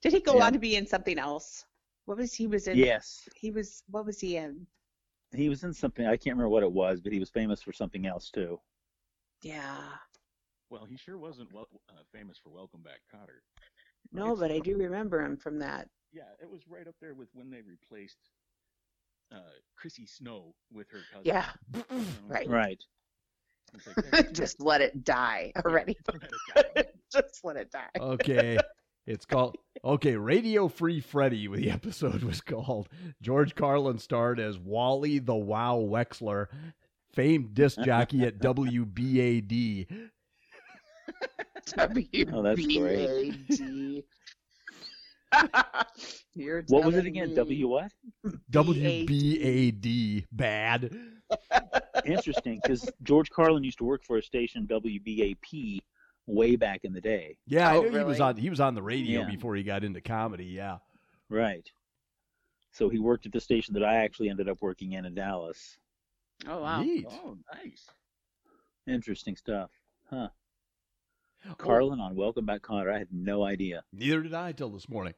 [SPEAKER 6] Did he go
[SPEAKER 7] Yeah.
[SPEAKER 6] on to be in something else? What was he was in?
[SPEAKER 7] Yes,
[SPEAKER 6] He was. What was he in?
[SPEAKER 7] he was in something. I can't remember what it was, but he was famous for something else too.
[SPEAKER 6] Yeah.
[SPEAKER 4] Well, he sure wasn't well, uh, famous for Welcome Back, Kotter.
[SPEAKER 6] No,
[SPEAKER 4] It's
[SPEAKER 6] but I do remember him from that.
[SPEAKER 4] Yeah, it was right up there with when they replaced uh, Chrissy Snow with her cousin.
[SPEAKER 6] Yeah. <laughs>
[SPEAKER 4] You know,
[SPEAKER 6] Right.
[SPEAKER 7] Right.
[SPEAKER 4] like, that's- <laughs>
[SPEAKER 6] Just let it die already. <laughs>
[SPEAKER 4] let it go.
[SPEAKER 6] Just let it die.
[SPEAKER 8] Okay. It's called okay. Radio Free Freddy. The episode was called. George Carlin starred as Wally the Wow Wexler, famed disc jockey at WBAD. <laughs> <laughs>
[SPEAKER 7] Oh, that's great.
[SPEAKER 6] W-B-A-D. <laughs> You're
[SPEAKER 7] What was it
[SPEAKER 6] telling
[SPEAKER 7] again?
[SPEAKER 6] me.
[SPEAKER 7] W what?
[SPEAKER 8] WBAD. Bad.
[SPEAKER 7] Interesting, because George Carlin used to work for a station WBAP way back in the day.
[SPEAKER 8] Yeah, I
[SPEAKER 6] Oh,
[SPEAKER 8] knew he was on. He was on the radio
[SPEAKER 7] Yeah.
[SPEAKER 8] before he got into comedy. Yeah.
[SPEAKER 7] Right. So he worked at the station that I actually ended up working in in Dallas.
[SPEAKER 6] Oh wow.
[SPEAKER 8] Neat.
[SPEAKER 4] Oh, nice.
[SPEAKER 7] Interesting stuff. Huh. Carlin on Welcome Back Kotter. I had no idea.
[SPEAKER 8] neither did I till this morning.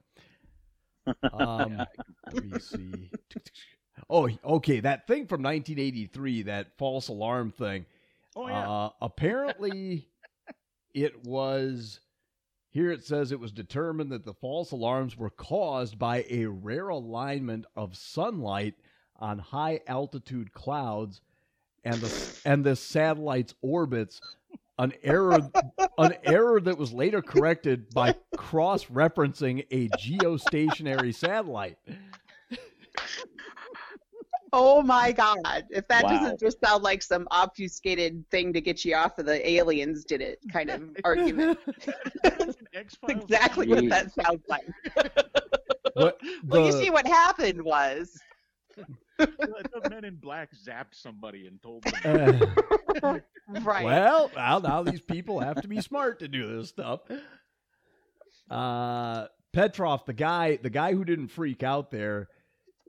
[SPEAKER 8] <laughs> Um, let me see. Oh, okay. That thing from 1983, that false alarm thing.
[SPEAKER 4] Oh yeah.
[SPEAKER 8] Uh, apparently, it was. Here it says it was determined that the false alarms were caused by a rare alignment of sunlight on high altitude clouds, and the and the satellite's orbits. An error, an error that was later corrected by cross-referencing a geostationary satellite.
[SPEAKER 6] Oh my god. If that
[SPEAKER 7] Wow.
[SPEAKER 6] doesn't just sound like some obfuscated thing to get you off of the aliens did it kind of <laughs> argument.
[SPEAKER 4] X-Files.
[SPEAKER 6] exactly what that sounds like.
[SPEAKER 8] What
[SPEAKER 6] Well, you see what happened was
[SPEAKER 4] The, the Men in Black zapped somebody and told them.
[SPEAKER 8] uh, <laughs> <laughs>
[SPEAKER 6] right.
[SPEAKER 8] Well, well, now these people have to be smart to do this stuff. Uh, Petrov, the guy, the guy who didn't freak out there,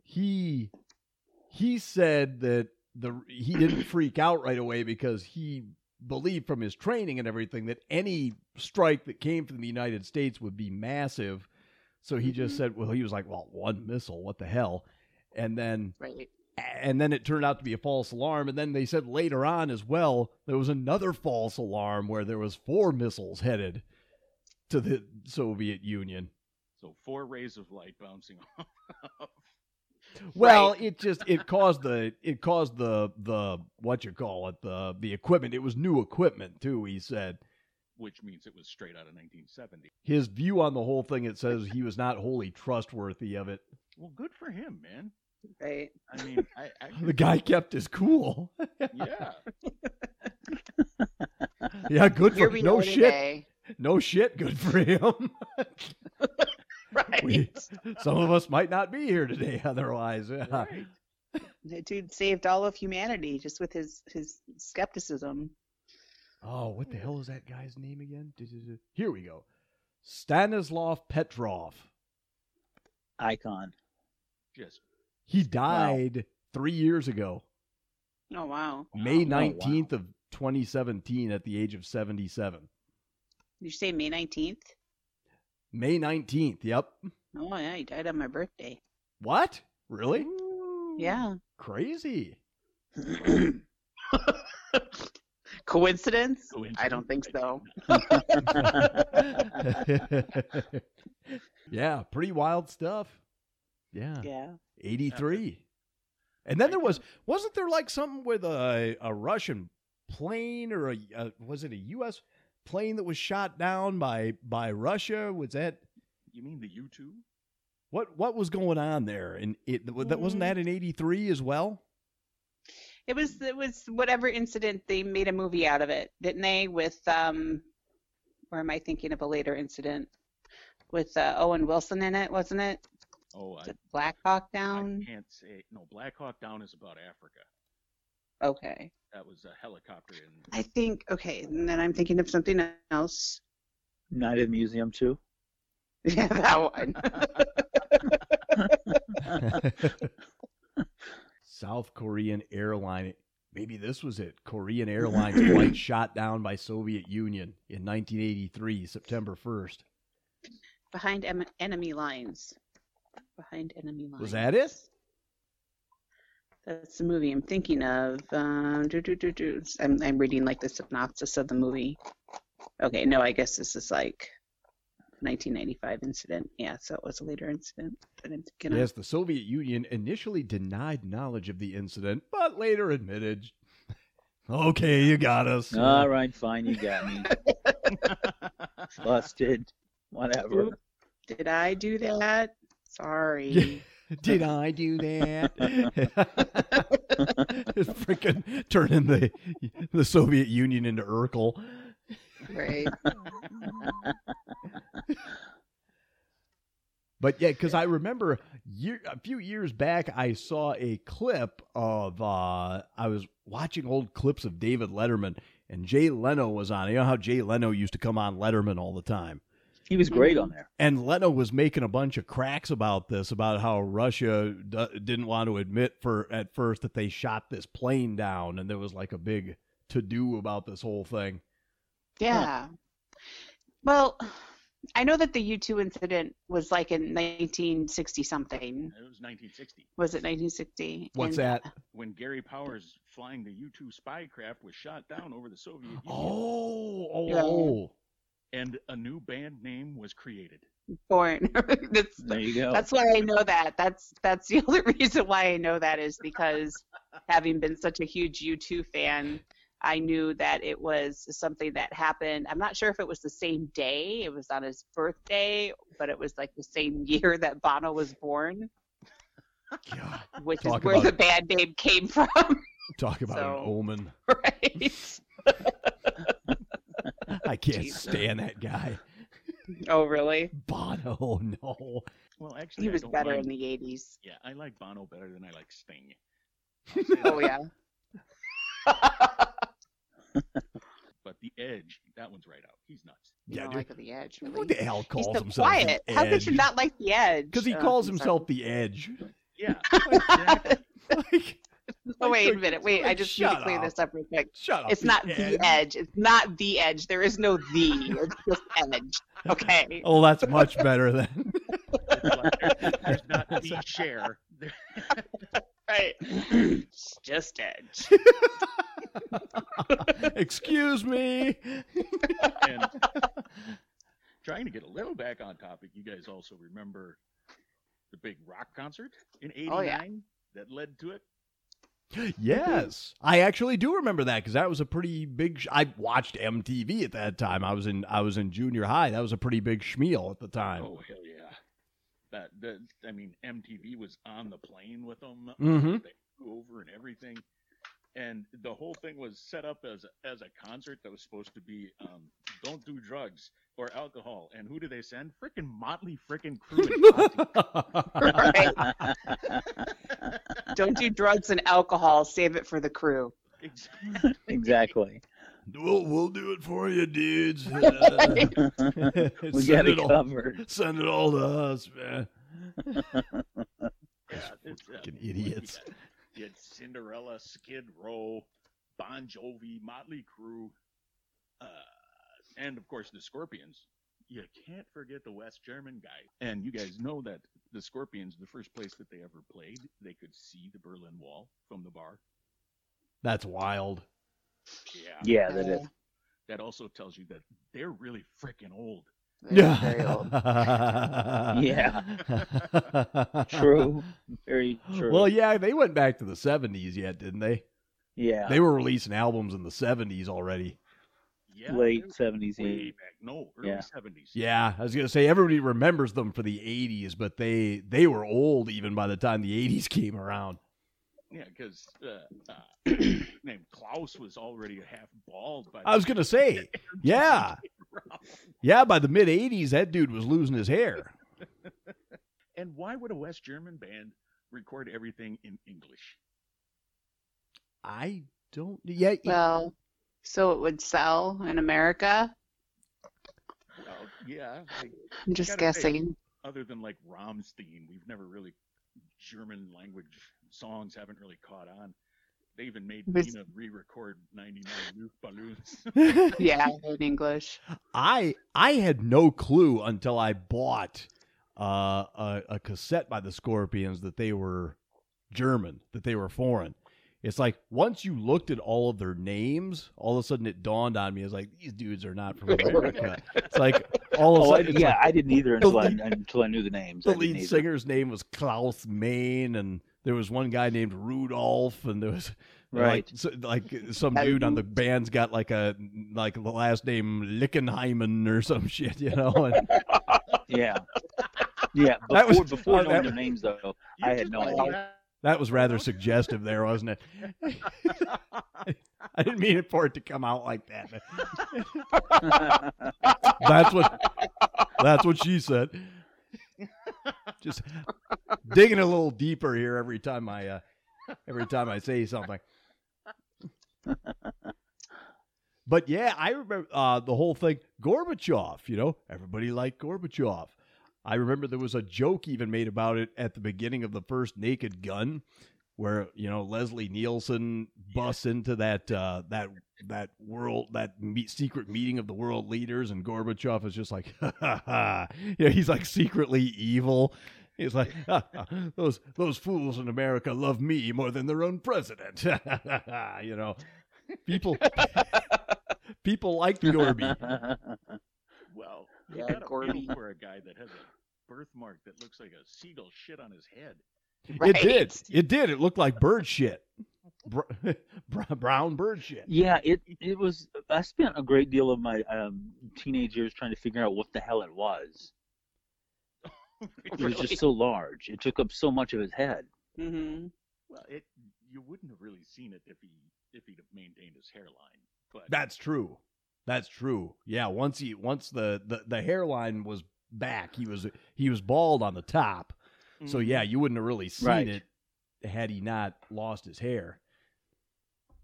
[SPEAKER 8] he he said that the he didn't freak out right away because he believed from his training and everything that any strike that came from the United States would be massive. So he just said, well, he was like, well, one missile, what the hell? And then
[SPEAKER 6] right.
[SPEAKER 8] and then it turned out to be a false alarm and then they said later on as well there was another false alarm where there was four missiles headed to the Soviet Union.
[SPEAKER 4] So four rays of light bouncing <laughs> off.
[SPEAKER 8] Well,
[SPEAKER 6] Right.
[SPEAKER 8] it just it caused the it caused the the what you call it the the equipment. It was new equipment too. He said
[SPEAKER 4] which means it was straight out of 1970.
[SPEAKER 8] his view on the whole thing. It says he was not wholly trustworthy of it.
[SPEAKER 4] Well, good for him, man.
[SPEAKER 6] Right.
[SPEAKER 4] I mean, I, I <laughs>
[SPEAKER 8] The guy kept his cool.
[SPEAKER 4] yeah. <laughs>
[SPEAKER 8] yeah, good
[SPEAKER 6] Here
[SPEAKER 8] for
[SPEAKER 6] him.
[SPEAKER 8] no shit.
[SPEAKER 6] today.
[SPEAKER 8] No shit, good for him. <laughs>
[SPEAKER 6] Right.
[SPEAKER 8] We- some of us might not be here today otherwise. Yeah.
[SPEAKER 4] Right.
[SPEAKER 6] The dude saved all of humanity just with his his skepticism.
[SPEAKER 8] Oh, what the hell is that guy's name again? Here we go. Stanislav Petrov.
[SPEAKER 7] Icon.
[SPEAKER 4] Just
[SPEAKER 8] He died three years ago,
[SPEAKER 6] Oh wow.
[SPEAKER 8] May
[SPEAKER 7] Oh, wow.
[SPEAKER 8] 19th of 2017 at the age of 77.
[SPEAKER 6] Did you say May nineteenth?
[SPEAKER 8] May 19th, yep.
[SPEAKER 6] Oh yeah, he died on my birthday.
[SPEAKER 8] What? Really?
[SPEAKER 6] Yeah.
[SPEAKER 8] Crazy. <coughs>
[SPEAKER 6] Coincidence? I don't think so. <laughs>
[SPEAKER 8] yeah, pretty wild stuff. Yeah.
[SPEAKER 6] Yeah.
[SPEAKER 8] 83. And then there was wasn't there like something with a a Russian plane or a, a was it a US plane that was shot down by by Russia? Was that
[SPEAKER 4] you mean the U two?
[SPEAKER 8] what what was going on there? And it that wasn't that in 83 as well?
[SPEAKER 6] It was it was whatever incident they made a movie out of it, didn't they? With um, or am I thinking of a later incident with uh, Owen Wilson in it? Wasn't it?
[SPEAKER 4] Oh,
[SPEAKER 6] Was
[SPEAKER 4] I,
[SPEAKER 6] it Black Hawk Down?
[SPEAKER 4] I
[SPEAKER 6] Down?
[SPEAKER 4] can't say. No, Black Hawk Down is about Africa.
[SPEAKER 6] Okay.
[SPEAKER 4] That was a helicopter in.
[SPEAKER 6] I think okay, and then I'm thinking of something else.
[SPEAKER 7] Night at the Museum too. <laughs>
[SPEAKER 6] Yeah, that one. <laughs>
[SPEAKER 8] South Korean airline. Maybe this was it. Korean Airlines <laughs> flight shot down by Soviet Union in 1983, September 1st.
[SPEAKER 6] Behind em- enemy lines. Behind enemy lines.
[SPEAKER 8] Was that it?
[SPEAKER 6] That's the movie I'm thinking of. Um, do, do, do, do. I'm, I'm reading like the synopsis of the movie. Okay, no, I guess this is like 1995 incident. Yeah, so it was a later incident that I'm thinking
[SPEAKER 8] Yes, the Soviet Union initially denied knowledge of the incident, but later admitted, okay, you got us.
[SPEAKER 7] All right, fine, you got me. <laughs> Busted. Whatever.
[SPEAKER 6] Did I do that? Sorry. <laughs>
[SPEAKER 8] Did I do that? <laughs> Freaking turning the the Soviet Union into Urkel.
[SPEAKER 6] right.
[SPEAKER 8] But yeah, because I remember year, a few years back, I saw a clip of uh, I was watching old clips of David Letterman, and Jay Leno was on. You know how Jay Leno used to come on Letterman all the time.
[SPEAKER 7] He was great on there.
[SPEAKER 8] And Leno was making a bunch of cracks about this, about how Russia d- didn't want to admit for at first that they shot this plane down, and there was like a big to do about this whole thing.
[SPEAKER 6] Yeah. Well, I know that the U2 incident was like in 1960 something.
[SPEAKER 4] It was 1960
[SPEAKER 6] Was it 1960?
[SPEAKER 8] What's
[SPEAKER 6] And-
[SPEAKER 8] that?
[SPEAKER 4] when Gary Powers flying the U two spy craft was shot down over the Soviet Union,
[SPEAKER 8] Oh, oh,
[SPEAKER 6] Yeah.
[SPEAKER 8] oh.
[SPEAKER 4] And a new band name was created.
[SPEAKER 6] Born. <laughs> that's,
[SPEAKER 7] There you go.
[SPEAKER 6] that's why I know that. That's that's the <laughs> only reason why I know that is because having been such a huge U2 fan, I knew that it was something that happened. I'm not sure if it was the same day. It was on his birthday, but it was like the same <laughs> year that Bono was born,
[SPEAKER 8] God,
[SPEAKER 6] which
[SPEAKER 8] Talk
[SPEAKER 6] is where
[SPEAKER 8] about-
[SPEAKER 6] the band name came from,
[SPEAKER 8] talk about
[SPEAKER 6] So-
[SPEAKER 8] an omen.
[SPEAKER 6] right?
[SPEAKER 8] I can't
[SPEAKER 6] Jeez.
[SPEAKER 8] stand that guy.
[SPEAKER 6] Oh, really?
[SPEAKER 8] Bono, no.
[SPEAKER 4] Well, actually,
[SPEAKER 6] He was better
[SPEAKER 4] mind-
[SPEAKER 6] in the 80s.
[SPEAKER 4] Yeah, I like Bono better than I like Sting. <laughs>
[SPEAKER 6] Oh, yeah. <laughs>
[SPEAKER 4] But the Edge, that one's right out. He's nuts.
[SPEAKER 6] You
[SPEAKER 8] Yeah,
[SPEAKER 6] don't
[SPEAKER 8] dude.
[SPEAKER 6] like the Edge,
[SPEAKER 8] Who
[SPEAKER 6] really?
[SPEAKER 8] the hell
[SPEAKER 6] He's
[SPEAKER 8] calls
[SPEAKER 6] so
[SPEAKER 8] himself
[SPEAKER 6] quiet.
[SPEAKER 8] the
[SPEAKER 6] How could you not like the Edge?
[SPEAKER 8] Because he
[SPEAKER 6] Oh,
[SPEAKER 8] calls himself
[SPEAKER 6] sorry.
[SPEAKER 8] the Edge.
[SPEAKER 4] Yeah, <laughs> exactly.
[SPEAKER 8] like,
[SPEAKER 6] Oh, wait a minute. Wait, I just need to
[SPEAKER 8] shut
[SPEAKER 6] clear
[SPEAKER 8] up.
[SPEAKER 6] this up real quick.
[SPEAKER 8] Shut up.
[SPEAKER 6] It's not the Edge. It's not the Edge. There is no the. It's just Edge. Okay. <laughs>
[SPEAKER 8] Oh, that's much better than.
[SPEAKER 4] There's, <laughs> there's not the <laughs> share.
[SPEAKER 6] Right. It's just Edge.
[SPEAKER 8] Excuse me.
[SPEAKER 4] and trying to get a little back on topic, you guys also remember the big rock concert in '89
[SPEAKER 6] Oh, yeah.
[SPEAKER 4] that led to it.
[SPEAKER 8] Yes, I actually do remember that because that was a pretty big. Sh- I watched MTV at that time. I was in I was in junior high. That was a pretty big schmeal at the time.
[SPEAKER 4] Oh hell yeah! That, that I mean, MTV was on the plane with them.
[SPEAKER 8] Mhm.
[SPEAKER 4] They flew over and everything, and the whole thing was set up as as a concert that was supposed to be um, "Don't do drugs or alcohol." And who do they send? Frickin' Motley frickin' Crue. and <laughs> Ozzy. <laughs> <laughs>
[SPEAKER 6] Right. Don't do drugs and alcohol. Save it for the crew.
[SPEAKER 4] Exactly.
[SPEAKER 7] exactly.
[SPEAKER 8] We'll we'll do it for you, dudes. <laughs>
[SPEAKER 7] we
[SPEAKER 8] Send
[SPEAKER 7] got
[SPEAKER 8] it
[SPEAKER 7] it
[SPEAKER 8] all-
[SPEAKER 7] covered.
[SPEAKER 8] Send it all to us, man.
[SPEAKER 4] Yeah, it's, uh,
[SPEAKER 8] Fucking
[SPEAKER 4] you
[SPEAKER 8] idiots.
[SPEAKER 4] had- You had Cinderella, Skid Row, Bon Jovi, Motley Crue, uh, and of course the Scorpions. You can't forget the West German guy. And you guys know that the Scorpions, the first place that they ever played, they could see the Berlin Wall from the bar.
[SPEAKER 8] That's wild.
[SPEAKER 4] Yeah.
[SPEAKER 7] Yeah, that is. Oh.
[SPEAKER 4] That also tells you that they're really freaking old.
[SPEAKER 6] They're very <laughs> old.
[SPEAKER 7] Yeah. <laughs> True. Very true.
[SPEAKER 8] Well, yeah, they went back to the 70s yet, didn't they?
[SPEAKER 7] yeah.
[SPEAKER 8] They were releasing albums in the 70s already.
[SPEAKER 4] Yeah.
[SPEAKER 7] late seventies.
[SPEAKER 4] Way back. No, early
[SPEAKER 7] Yeah.
[SPEAKER 4] 70s.
[SPEAKER 8] Yeah, I was going to say everybody remembers them for the 80s, but they they were old even by the time the 80s came around.
[SPEAKER 4] Yeah, because uh, uh, <clears throat> named Klaus was already half bald. By
[SPEAKER 8] I was going to say, <laughs> yeah. Yeah, by the mid 80s that dude was losing his hair. <laughs>
[SPEAKER 4] And why would a West German band record everything in English?
[SPEAKER 8] I don't yeah,
[SPEAKER 6] Well, so it would sell in America.
[SPEAKER 4] Well, yeah. Like,
[SPEAKER 6] I'm just
[SPEAKER 4] gotta say,
[SPEAKER 6] guessing.
[SPEAKER 4] other than like Rammstein, we've never really German language songs haven't really caught on. They even made
[SPEAKER 6] Was-
[SPEAKER 4] Nena re-record 99 Luke Balloons. <laughs>
[SPEAKER 6] Yeah, in English.
[SPEAKER 8] I I had no clue until I bought uh, a, a cassette by the Scorpions that they were German, that they were foreign. It's like once you looked at all of their names, all of a sudden it dawned on me. It's like these dudes are not from <laughs> America. it's like all of a
[SPEAKER 7] Oh, I,
[SPEAKER 8] sudden, it's
[SPEAKER 7] yeah,
[SPEAKER 8] like
[SPEAKER 7] I didn't either until I, until I knew the names.
[SPEAKER 8] the
[SPEAKER 7] I
[SPEAKER 8] lead
[SPEAKER 7] either.
[SPEAKER 8] singer's name was Klaus Meine, and there was one guy named Rudolph, and there was
[SPEAKER 7] Right.
[SPEAKER 8] like, so, like some dude on the band's got like a like the last name Lickenheimen or some <laughs> shit, you know. And,
[SPEAKER 7] Yeah. Yeah. Before,
[SPEAKER 8] That was-
[SPEAKER 7] before
[SPEAKER 8] oh, uh,
[SPEAKER 7] knowing
[SPEAKER 8] that-
[SPEAKER 7] their names, though, I had no idea.
[SPEAKER 4] that.
[SPEAKER 8] That was rather suggestive there, wasn't it? <laughs> I didn't mean it for it to come out like that. <laughs> That's what that's what she said. Just digging a little deeper here every time I uh, every time I say something. But yeah, I remember uh, the whole thing. Gorbachev, you know, everybody liked Gorbachev. I remember there was a joke even made about it at the beginning of the first Naked Gun, where you know Leslie Nielsen busts into that uh, that that world that meet, secret meeting of the world leaders, and Gorbachev is just like, ha, ha, ha. you know, he's like secretly evil. He's like, ha, <laughs> ha, those those fools in America love me more than their own president. <laughs> you know, people <laughs> people liked Gorby.
[SPEAKER 4] Well,
[SPEAKER 6] Yeah,
[SPEAKER 4] got a
[SPEAKER 6] Gorby.
[SPEAKER 4] feel for a guy that has a birthmark that looks like a seagull shit on his head.
[SPEAKER 8] It did. It did. It looked like bird shit. Br- <laughs> br- brown bird shit.
[SPEAKER 7] Yeah, it it was. I spent a great deal of my um, teenage years trying to figure out what the hell it was. <laughs> It was just so large. It took up so much of his head.
[SPEAKER 6] hmm
[SPEAKER 4] Well, it you wouldn't have really seen it if he if he'd have maintained his hairline. But
[SPEAKER 8] That's true. That's true. Yeah, once he once the, the, the hairline was back, he was he was bald on the top. So
[SPEAKER 4] Mhm.
[SPEAKER 8] yeah, you wouldn't have really seen
[SPEAKER 7] Right.
[SPEAKER 8] it had he not lost his hair.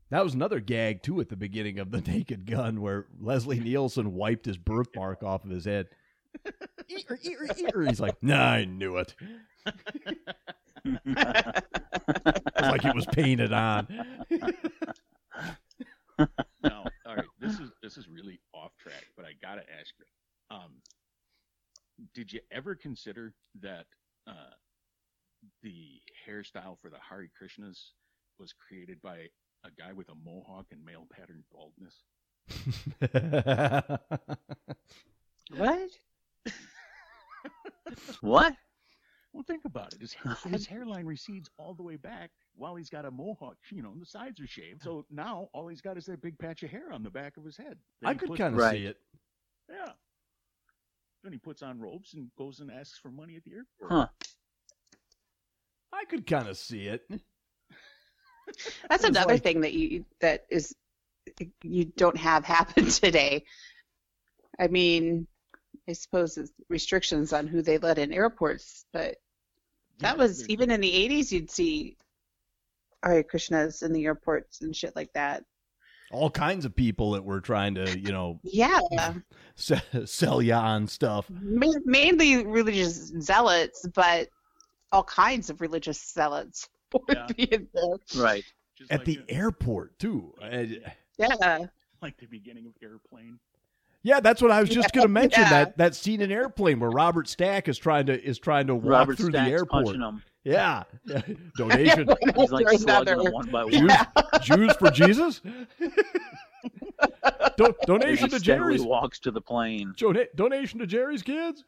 [SPEAKER 8] That was another gag too at the beginning of the <laughs> Naked Gun, where Leslie Nielsen wiped his birthmark off of his head. <laughs> Ear, ear, ear. He's like, "Nah, I knew it." <laughs> It's like it was painted on.
[SPEAKER 4] now, all right, this is really off track, but I gotta ask you. Um, did you ever consider that uh, the hairstyle for the Hare Krishnas was created by a guy with a mohawk and male pattern baldness? <laughs> <laughs>
[SPEAKER 6] What?
[SPEAKER 7] what?
[SPEAKER 4] Well, think about it. His, his <laughs> hairline recedes all the way back while he's got a mohawk. You know, the sides are shaved. So now all he's got is that big patch of hair on the back of his head. Then
[SPEAKER 8] I
[SPEAKER 4] he
[SPEAKER 8] could kind of
[SPEAKER 7] Right.
[SPEAKER 8] see it.
[SPEAKER 4] Yeah. Then he puts on robes and goes and asks for money at the airport.
[SPEAKER 7] Huh?
[SPEAKER 8] I could kind of see it. <laughs>
[SPEAKER 6] That's
[SPEAKER 8] It's
[SPEAKER 6] another
[SPEAKER 8] like-
[SPEAKER 6] thing that you that is you don't have <laughs> happen today. I mean, I suppose it's restrictions on who they let in airports, but that
[SPEAKER 4] Yeah,
[SPEAKER 6] was even in the 80s. You'd see Hare Krishnas in the airports and shit like that.
[SPEAKER 8] All kinds of people that were trying to, you know, <laughs>
[SPEAKER 6] Yeah, <laughs>
[SPEAKER 8] se- sell you on stuff.
[SPEAKER 6] mainly religious zealots, but all kinds of religious zealots <laughs> would
[SPEAKER 4] Yeah.
[SPEAKER 6] be in there.
[SPEAKER 7] Right.
[SPEAKER 4] Just
[SPEAKER 8] At
[SPEAKER 4] like
[SPEAKER 8] the
[SPEAKER 4] a-
[SPEAKER 8] airport too.
[SPEAKER 6] Yeah,
[SPEAKER 4] like the beginning of Airplane.
[SPEAKER 8] yeah, that's what I was just going to mention.
[SPEAKER 6] Yeah.
[SPEAKER 8] That that scene in Airplane where Robert Stack is trying to is trying to walk
[SPEAKER 7] Robert
[SPEAKER 8] through
[SPEAKER 7] Stack's
[SPEAKER 8] the airport.
[SPEAKER 7] Punching.
[SPEAKER 8] Yeah, <laughs> <laughs> donation.
[SPEAKER 7] He's like
[SPEAKER 6] After
[SPEAKER 7] slugging them one by <laughs> one.
[SPEAKER 8] Jews, Jews for Jesus. Do-
[SPEAKER 7] As
[SPEAKER 8] donation
[SPEAKER 7] he
[SPEAKER 8] to Jerry's.
[SPEAKER 7] walks to the plane.
[SPEAKER 8] Dona- donation to Jerry's kids.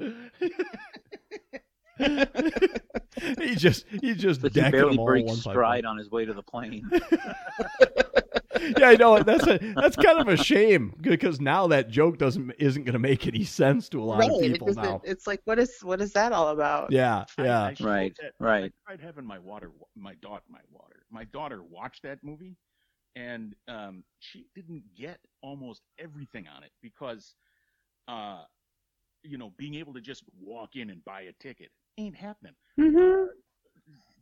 [SPEAKER 8] he just he just
[SPEAKER 7] But he barely
[SPEAKER 8] them all
[SPEAKER 7] breaks
[SPEAKER 8] one by
[SPEAKER 7] stride on his way to the plane.
[SPEAKER 8] One. Yeah, I know that's a that's kind of a shame because now that joke doesn't isn't going to make any sense to a lot
[SPEAKER 6] right.
[SPEAKER 8] of people
[SPEAKER 6] doesn't-
[SPEAKER 8] now.
[SPEAKER 6] It's like, what is what is that all about?
[SPEAKER 8] Yeah, yeah.
[SPEAKER 4] I showed
[SPEAKER 7] Right,
[SPEAKER 4] that-
[SPEAKER 7] right.
[SPEAKER 4] I tried having my water, my daughter, my water, my daughter watch that movie, and um, she didn't get almost everything on it because, uh, you know, being able to just walk in and buy a ticket ain't happening.
[SPEAKER 6] hmm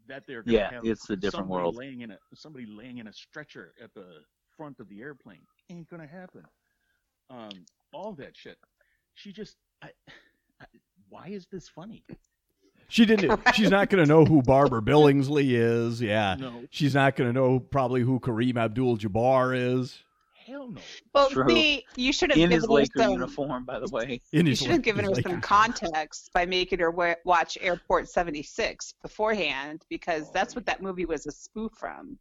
[SPEAKER 4] That they're gonna
[SPEAKER 7] Yeah,
[SPEAKER 4] have
[SPEAKER 7] it's a different world.
[SPEAKER 4] Laying in a somebody laying in a stretcher at the front of the airplane ain't gonna happen. Um, all that shit. She just, I, I, why is this funny?
[SPEAKER 8] She didn't. She's not going to know who Barbara Billingsley is. Yeah,
[SPEAKER 4] No,
[SPEAKER 8] she's not going to know probably who Kareem Abdul-Jabbar is.
[SPEAKER 4] Hell no.
[SPEAKER 6] Well,
[SPEAKER 7] True.
[SPEAKER 6] see, you should have
[SPEAKER 7] In
[SPEAKER 6] given
[SPEAKER 7] his
[SPEAKER 6] her
[SPEAKER 7] Laker
[SPEAKER 6] some,
[SPEAKER 7] uniform, by the way. <laughs>
[SPEAKER 8] In
[SPEAKER 6] You should have given her
[SPEAKER 8] his
[SPEAKER 6] some context by making her watch Airport 76 beforehand, because
[SPEAKER 4] Oh,
[SPEAKER 6] that's what that movie was a spoof from.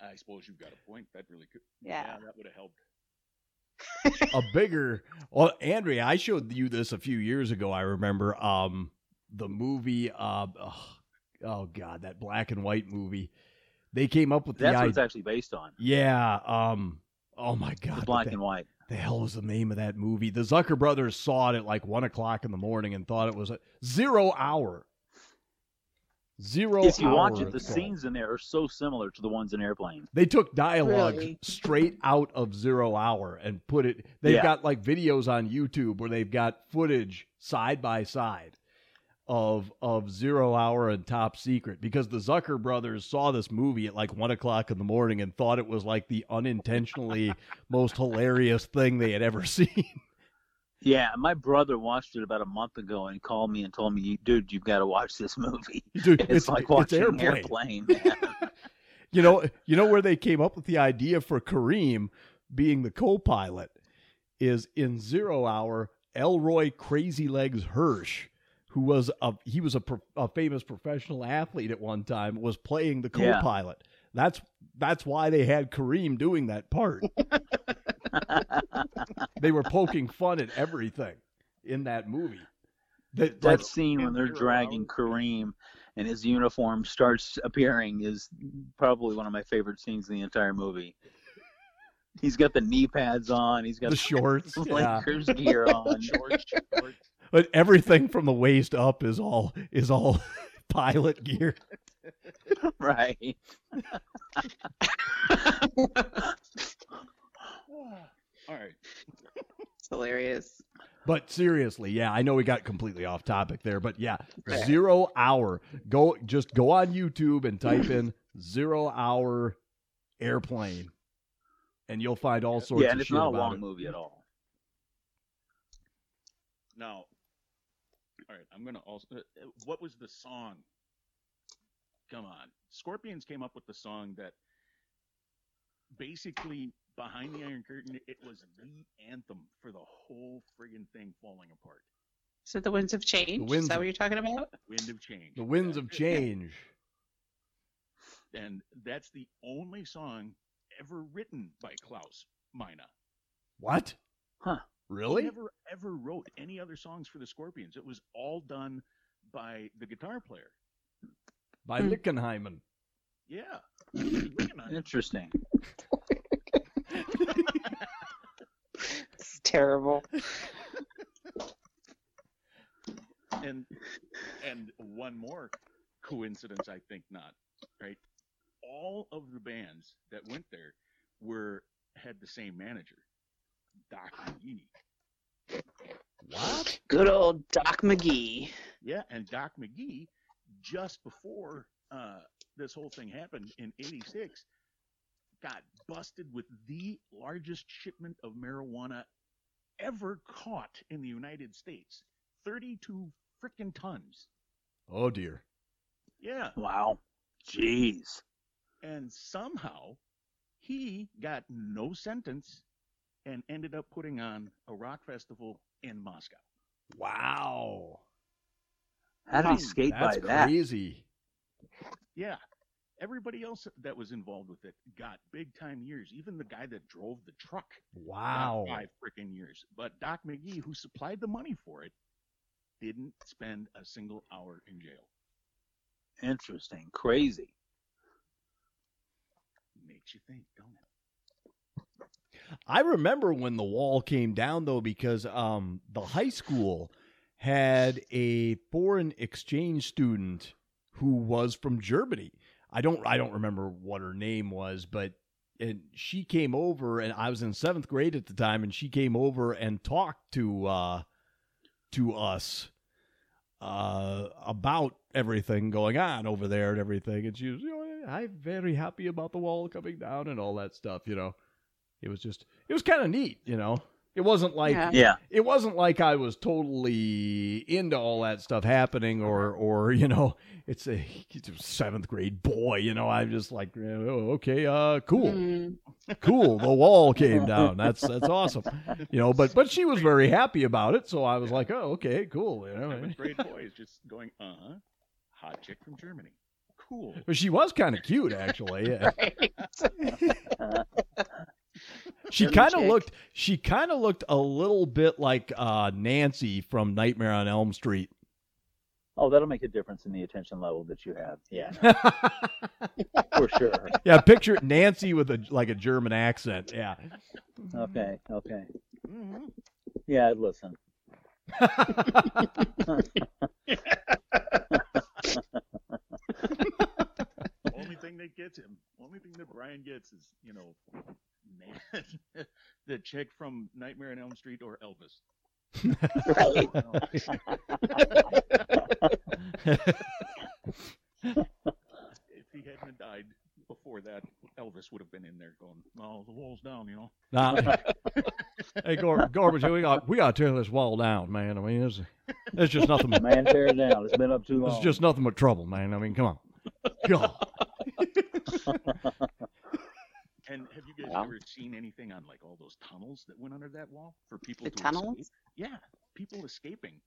[SPEAKER 4] I suppose you've got a point. That really could.
[SPEAKER 6] Yeah.
[SPEAKER 4] that would have helped. <laughs>
[SPEAKER 8] a bigger well andrea i showed you this a few years ago i remember um the movie uh oh, oh god that black and white movie they came up with the
[SPEAKER 7] That's what it's actually based on.
[SPEAKER 8] yeah um oh my god
[SPEAKER 7] The black
[SPEAKER 8] the,
[SPEAKER 7] and white.
[SPEAKER 8] the hell was the name of that movie the zucker brothers saw it at like one o'clock in the morning and thought it was a zero hour zero
[SPEAKER 7] If you
[SPEAKER 8] hour
[SPEAKER 7] watch it, the
[SPEAKER 8] it's called.
[SPEAKER 7] scenes in there are so similar to the ones in Airplane.
[SPEAKER 8] They took dialogue
[SPEAKER 6] Really?
[SPEAKER 8] straight out of Zero Hour and put it. They've
[SPEAKER 7] Yeah.
[SPEAKER 8] got like videos on YouTube where they've got footage side by side of of Zero Hour and Top Secret because the Zucker brothers saw this movie at like one o'clock in the morning and thought it was like the unintentionally <laughs> most hilarious thing they had ever <laughs> seen.
[SPEAKER 7] Yeah, my brother watched it about a month ago and called me and told me, "Dude, you've got to watch this movie. <laughs>
[SPEAKER 8] Dude,
[SPEAKER 7] It's, like watching an Airplane." man.
[SPEAKER 8] You know, you know where they came up with the idea for Kareem being the co-pilot is in Zero Hour. Elroy Crazy Legs Hirsch, who was a he was a, pro, a famous professional athlete at one time, was playing the co-pilot. That's that's why they had Kareem doing that part. <laughs> they were poking fun at everything in that movie. That,
[SPEAKER 7] that
[SPEAKER 8] like,
[SPEAKER 7] scene when they're
[SPEAKER 4] Zero
[SPEAKER 7] dragging Kareem and his uniform starts appearing is probably one of my favorite scenes in the entire movie. He's got the knee pads on. He's got
[SPEAKER 8] the shorts, <laughs> yeah.
[SPEAKER 7] Lakers gear <laughs> on.
[SPEAKER 4] Short, short.
[SPEAKER 8] But everything from the waist up is all is all <laughs> pilot gear.
[SPEAKER 7] right.
[SPEAKER 4] All right.
[SPEAKER 6] It's hilarious.
[SPEAKER 8] But seriously, yeah, I know we got completely off topic there, but yeah, zero hour. Go just go on YouTube and type in zero hour airplane, and you'll find all sorts
[SPEAKER 7] Yeah,
[SPEAKER 8] of
[SPEAKER 7] and it's
[SPEAKER 8] shit
[SPEAKER 7] not a long
[SPEAKER 8] it.
[SPEAKER 7] movie at all.
[SPEAKER 4] Now, all right. I'm gonna also. Uh, uh, what was the song? Come on, Scorpions came up with the song that basically behind the Iron Curtain. It was the anthem for the whole friggin' thing falling apart.
[SPEAKER 6] So the winds of change.
[SPEAKER 8] winds
[SPEAKER 6] is that what you're talking about?
[SPEAKER 4] Wind of Change.
[SPEAKER 8] The winds of change.
[SPEAKER 4] and that's the only song ever written by Klaus Meine.
[SPEAKER 8] What?
[SPEAKER 7] Huh.
[SPEAKER 4] He
[SPEAKER 8] Really?
[SPEAKER 4] never ever wrote any other songs for the Scorpions. It was all done by the guitar player.
[SPEAKER 8] By
[SPEAKER 6] Hmm.
[SPEAKER 8] Lickenheimen.
[SPEAKER 4] Yeah. Lickenheimer.
[SPEAKER 7] Interesting. <laughs>
[SPEAKER 6] It's terrible.
[SPEAKER 4] and and one more coincidence, I think not. Right. All of the bands that went there were had the same manager, Doc McGhee.
[SPEAKER 8] What?
[SPEAKER 6] Good old Doc McGhee.
[SPEAKER 4] Yeah, and Doc McGhee, just before uh, this whole thing happened in '86, got busted with the largest shipment of marijuana ever caught in the United States. 32 frickin' tons.
[SPEAKER 8] Oh dear.
[SPEAKER 4] Yeah.
[SPEAKER 7] Wow. Jeez.
[SPEAKER 4] And somehow he got no sentence and ended up putting on a rock festival in Moscow.
[SPEAKER 8] Wow.
[SPEAKER 7] How did he hmm, skate
[SPEAKER 8] That's
[SPEAKER 7] by that?
[SPEAKER 8] crazy.
[SPEAKER 4] Yeah. Everybody else that was involved with it got big time years. Even the guy that drove the truck
[SPEAKER 8] Wow.
[SPEAKER 4] got five freaking years. But Doc McGhee, who supplied the money for it, didn't spend a single hour in jail.
[SPEAKER 7] Interesting. Crazy.
[SPEAKER 4] Makes you think, don't it?
[SPEAKER 8] I remember when the wall came down though, because um, the high school had a foreign exchange student who was from Germany. I don't I don't remember what her name was, but and she came over and I was in seventh grade at the time, and she came over and talked to uh, to us uh, about everything going on over there and everything. And she was, you know, I'm very happy about the wall coming down and all that stuff. You know, it was just it was kind of neat. You know, it wasn't like
[SPEAKER 6] Yeah.
[SPEAKER 7] Yeah.
[SPEAKER 8] it wasn't like I was totally into all that stuff happening, or or you know, it's a, it's a seventh grade boy. You know, I'm just like, oh, okay, uh, cool,
[SPEAKER 6] Mm. <laughs>
[SPEAKER 8] cool. The wall came down. That's that's awesome. You know, but but she was very happy about it, so I was like, oh, okay, cool. You know,
[SPEAKER 4] Seventh grade boys just going, uh huh, hot chick from Germany. Cool.
[SPEAKER 8] but she was kind of cute, actually. <laughs> <laughs> Yeah. She kind of looked. She kind of looked a little bit like uh, Nancy from Nightmare on Elm Street.
[SPEAKER 7] Oh, that'll make a difference in the attention level that you have. Yeah, <laughs> for sure.
[SPEAKER 8] yeah, picture Nancy with a like a German accent. Yeah.
[SPEAKER 7] Okay. Okay.
[SPEAKER 4] hmm
[SPEAKER 7] Yeah, I'd listen. <laughs>
[SPEAKER 4] Only thing that gets him, only thing that Brian gets is, you know, man, <laughs> the chick from Nightmare on Elm Street or Elvis. <laughs> If he hadn't died before that, Elvis would have been in there going, "Oh, the wall's down," you know.
[SPEAKER 8] Nah. <laughs> hey, Gor- Gorbachev, we got we got to tear this wall down, man. I mean, it's it's just nothing. but-
[SPEAKER 7] Man, tear it down. It's been up too long.
[SPEAKER 8] It's just nothing but trouble, man. I mean, come on. God.
[SPEAKER 4] And have you guys ever seen anything on like all those tunnels that went under that wall for people
[SPEAKER 6] The
[SPEAKER 4] to
[SPEAKER 6] tunnels?
[SPEAKER 4] escape? Yeah, people escaping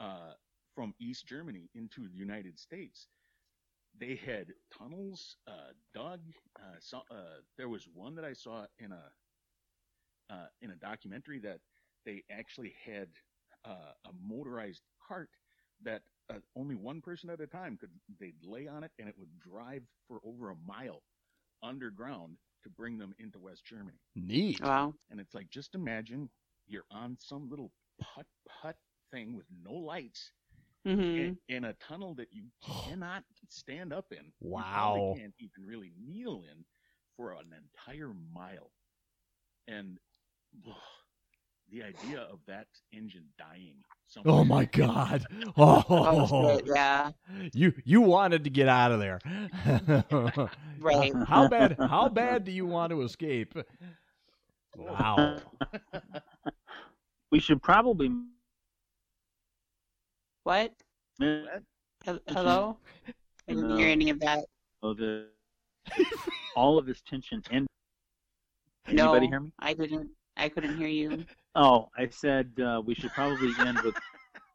[SPEAKER 4] uh, from East Germany into the United States. They had tunnels uh, dug. Uh, so, uh, there was one that I saw in a uh, in a documentary that they actually had uh, a motorized cart that uh, only one person at a time could they'd lay on it and it would drive for over a mile underground to bring them into West Germany.
[SPEAKER 8] Neat.
[SPEAKER 6] Wow.
[SPEAKER 4] And it's like just imagine you're on some little putt putt thing with no lights
[SPEAKER 6] hmm
[SPEAKER 4] in, in a tunnel that you cannot stand up in.
[SPEAKER 8] Wow.
[SPEAKER 4] probably can't even really kneel in for an entire mile. And the idea of that engine dying.
[SPEAKER 8] Oh my God. <laughs> <laughs>
[SPEAKER 6] Oh,
[SPEAKER 8] Oh,
[SPEAKER 6] yeah.
[SPEAKER 8] you you wanted to get out of there. <laughs>
[SPEAKER 6] Right.
[SPEAKER 8] How bad? How bad do you want to escape? Wow.
[SPEAKER 7] We should probably.
[SPEAKER 6] What? Hello? I didn't hear any of that.
[SPEAKER 7] Oh, the all of this tension end.
[SPEAKER 6] No,
[SPEAKER 7] Anybody hear me?
[SPEAKER 6] I didn't. I couldn't hear you.
[SPEAKER 7] Oh, I said uh, we should probably end with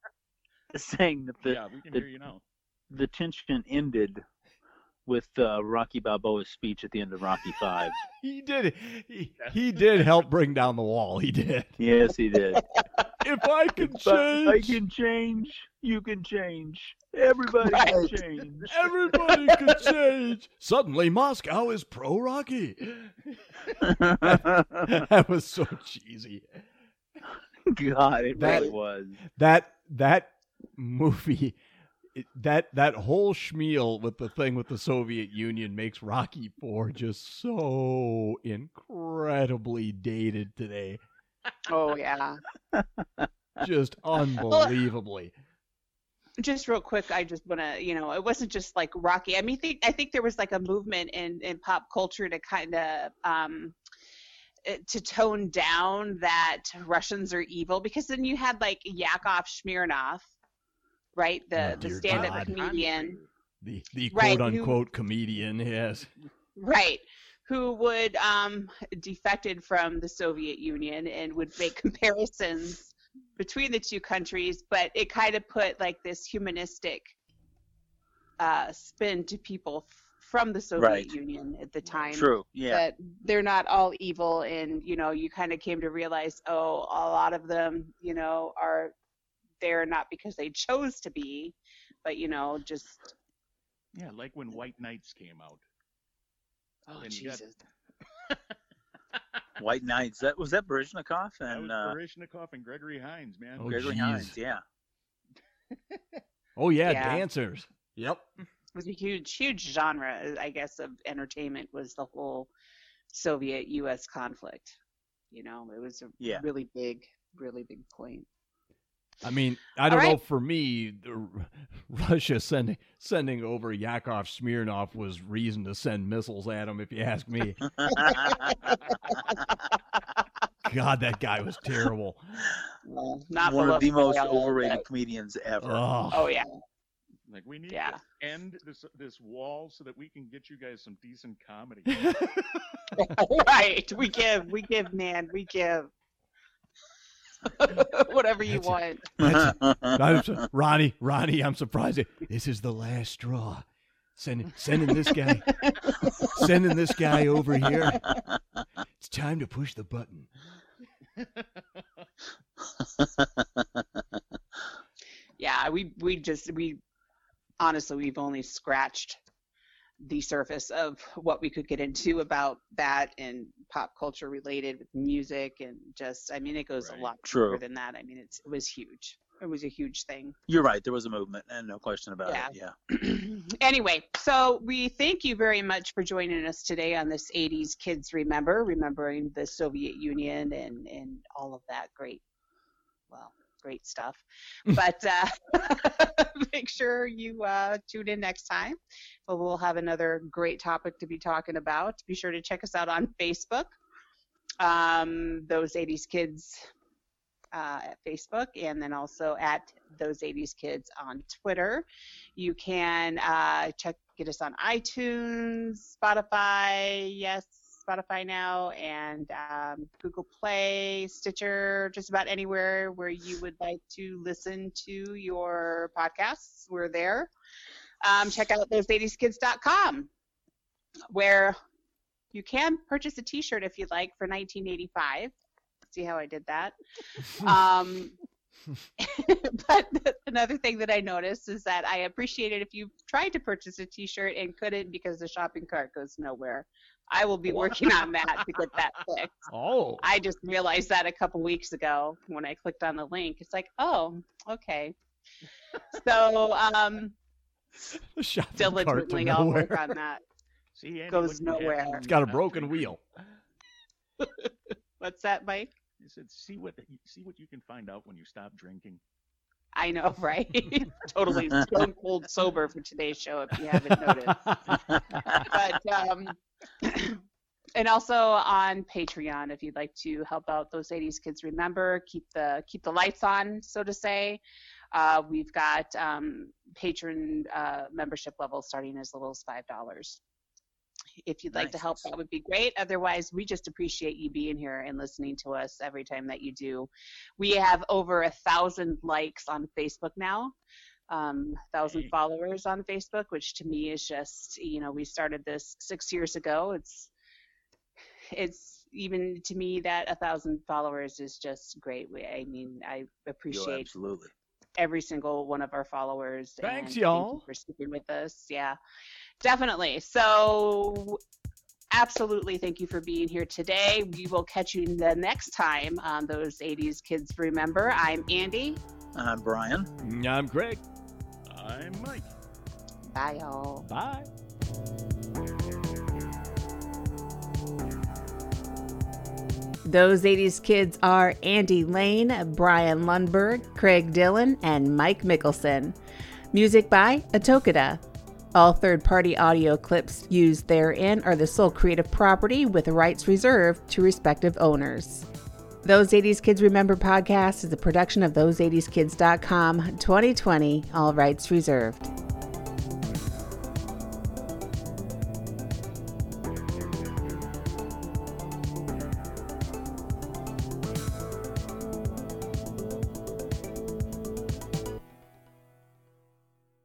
[SPEAKER 7] <laughs> saying that the
[SPEAKER 4] yeah, we can
[SPEAKER 7] the-
[SPEAKER 4] hear you now.
[SPEAKER 7] the tension ended with uh, Rocky Balboa's speech at the end of Rocky Five. <laughs>
[SPEAKER 8] He did. He, he did help bring down the wall. He did.
[SPEAKER 7] yes, he did. <laughs>
[SPEAKER 8] If I <laughs> can
[SPEAKER 7] But I
[SPEAKER 8] change,
[SPEAKER 7] can change. You can change. Everybody can change. <laughs>
[SPEAKER 8] everybody can change. Suddenly, Moscow is pro Rocky. <laughs> that was so cheesy.
[SPEAKER 7] God, it
[SPEAKER 8] That-
[SPEAKER 7] really was.
[SPEAKER 8] That that movie, that that whole schmeal with the thing with the Soviet Union makes Rocky Four just so incredibly dated today.
[SPEAKER 6] Oh yeah. <laughs>
[SPEAKER 8] Just <laughs> unbelievably.
[SPEAKER 6] just real quick, I just want to, you know, it wasn't just like Rocky. I mean, think, I think there was like a movement in, in pop culture to kind of um, eh, to tone down that Russians are evil because then you had like Yakov Smirnoff, right? The
[SPEAKER 8] Oh,
[SPEAKER 6] the stand-up
[SPEAKER 8] God.
[SPEAKER 6] comedian,
[SPEAKER 8] The the
[SPEAKER 6] Right,
[SPEAKER 8] quote
[SPEAKER 6] who-
[SPEAKER 8] unquote comedian, yes.
[SPEAKER 6] right? Who would um defected from the Soviet Union and would make <laughs> comparisons between the two countries, but it kind of put like this humanistic uh, spin to people f- from the Soviet
[SPEAKER 7] Right.
[SPEAKER 6] Union at the time.
[SPEAKER 7] True. Yeah.
[SPEAKER 6] That they're not all evil, and you know, you kind of came to realize, oh, a lot of them, you know, are there not because they chose to be, but you know, just
[SPEAKER 4] Yeah, like when White Knights came out.
[SPEAKER 6] Oh
[SPEAKER 4] And you got-
[SPEAKER 6] Jesus.
[SPEAKER 7] White Knights. That was that Baryshnikov
[SPEAKER 4] That
[SPEAKER 7] and
[SPEAKER 4] was
[SPEAKER 7] uh,
[SPEAKER 4] and Gregory Hines, man.
[SPEAKER 8] Oh,
[SPEAKER 7] Gregory
[SPEAKER 8] geez.
[SPEAKER 7] Hines. Yeah.
[SPEAKER 8] Oh yeah,
[SPEAKER 6] Yeah.
[SPEAKER 8] dancers. Yep.
[SPEAKER 6] It was a huge, huge genre, I guess, of entertainment was the whole Soviet-U.S. conflict. You know, it was a
[SPEAKER 7] Yeah.
[SPEAKER 6] really big, really big point.
[SPEAKER 8] I mean, I don't
[SPEAKER 6] All
[SPEAKER 8] know. For me, the, <laughs> Russia sending sending over Yakov Smirnoff was reason to send missiles at him. If you ask me, <laughs> God, that guy was terrible.
[SPEAKER 6] Well, not
[SPEAKER 7] One of the most overrated
[SPEAKER 6] but-
[SPEAKER 7] comedians ever.
[SPEAKER 8] Oh,
[SPEAKER 6] Oh yeah,
[SPEAKER 4] Like we need
[SPEAKER 6] Yeah.
[SPEAKER 4] to end this this wall so that we can get you guys some decent comedy. <laughs>
[SPEAKER 6] right. We give, we give, man, we give. <laughs> Whatever you
[SPEAKER 8] That's
[SPEAKER 6] want. <laughs>
[SPEAKER 8] I'm su- Ronnie, Ronnie, I'm surprised. This is the last straw. Sending sending this guy, <laughs> sending this guy over here. It's time to push the button.
[SPEAKER 6] yeah, we we just we honestly we've only scratched the surface of what we could get into about that and pop culture related with music and just I mean it goes
[SPEAKER 4] Right.
[SPEAKER 6] a lot
[SPEAKER 7] True.
[SPEAKER 6] deeper than that. I mean it's it was huge. It was a huge thing.
[SPEAKER 7] You're right. There was a movement, and no question about
[SPEAKER 6] Yeah.
[SPEAKER 7] it. Yeah. <clears throat>
[SPEAKER 6] anyway, so we thank you very much for joining us today on this 80s Kids Remember, remembering the Soviet Union and, and all of that great, well, great stuff. <laughs> but uh, <laughs> make sure you uh, tune in next time. Well, we'll have another great topic to be talking about. Be sure to check us out on Facebook. Um, those 80s Kids uh, at Facebook, and then also at those 80s Kids on Twitter. You can uh, check get us on iTunes, Spotify, yes, Spotify now, and um, Google Play, Stitcher, just about anywhere where you would like to listen to your podcasts. We're there. Um, check out those80skids.com, where you can purchase a T-shirt if you'd like for 1985. See how I did that? <laughs> Um, <laughs> but another thing that I noticed is that I appreciate it if you tried to purchase a T-shirt and couldn't because the shopping cart goes nowhere. I will be working on that to get that <laughs> fixed.
[SPEAKER 8] Oh,
[SPEAKER 6] I just realized that a couple weeks ago when I clicked on the link. It's like, oh, okay. So um,
[SPEAKER 8] the shopping
[SPEAKER 6] diligently I'll work
[SPEAKER 8] nowhere.
[SPEAKER 6] on that. <laughs>
[SPEAKER 4] See, Andy,
[SPEAKER 6] Goes
[SPEAKER 4] what have
[SPEAKER 6] nowhere.
[SPEAKER 4] to
[SPEAKER 8] It's got a broken wheel. <laughs>
[SPEAKER 6] What's that, Mike?
[SPEAKER 4] I said, see what see what you can find out when you stop drinking.
[SPEAKER 6] I know, right? totally stone cold sober for today's show, if you haven't noticed. but um, and also on Patreon, if you'd like to help out those 80s kids, remember keep the keep the lights on, so to say. Uh, we've got um, patron uh, membership levels starting as little as five dollars. If you'd like to help, that would be great. Otherwise, we just appreciate you being here and listening to us every time that you do. We have over a thousand likes on Facebook now um, thousand followers on Facebook, which to me is just, you know, we started this six years ago. It's, it's even to me that a thousand followers is just great. I mean, I
[SPEAKER 7] Yo,
[SPEAKER 6] appreciate
[SPEAKER 7] absolutely.
[SPEAKER 6] every single one of our followers.
[SPEAKER 8] Thanks,
[SPEAKER 6] and
[SPEAKER 8] y'all.
[SPEAKER 6] Thank you for sticking with us. Yeah, definitely. So, absolutely, thank you for being here today. We will catch you the next time on those 80s Kids Remember. I'm Andy.
[SPEAKER 7] I'm Brian.
[SPEAKER 8] I'm Greg.
[SPEAKER 4] I'm Mike.
[SPEAKER 6] Bye, y'all.
[SPEAKER 8] Bye.
[SPEAKER 1] Those 80s kids are Andy Lane, Brian Lundberg, Craig Dillon, and Mike Mickelson.
[SPEAKER 6] Music by Atokada. All third party audio clips used therein are the sole creative property with rights reserved to respective owners. Those 80s Kids Remember podcast is a production of those80skids.com 2020, all rights reserved.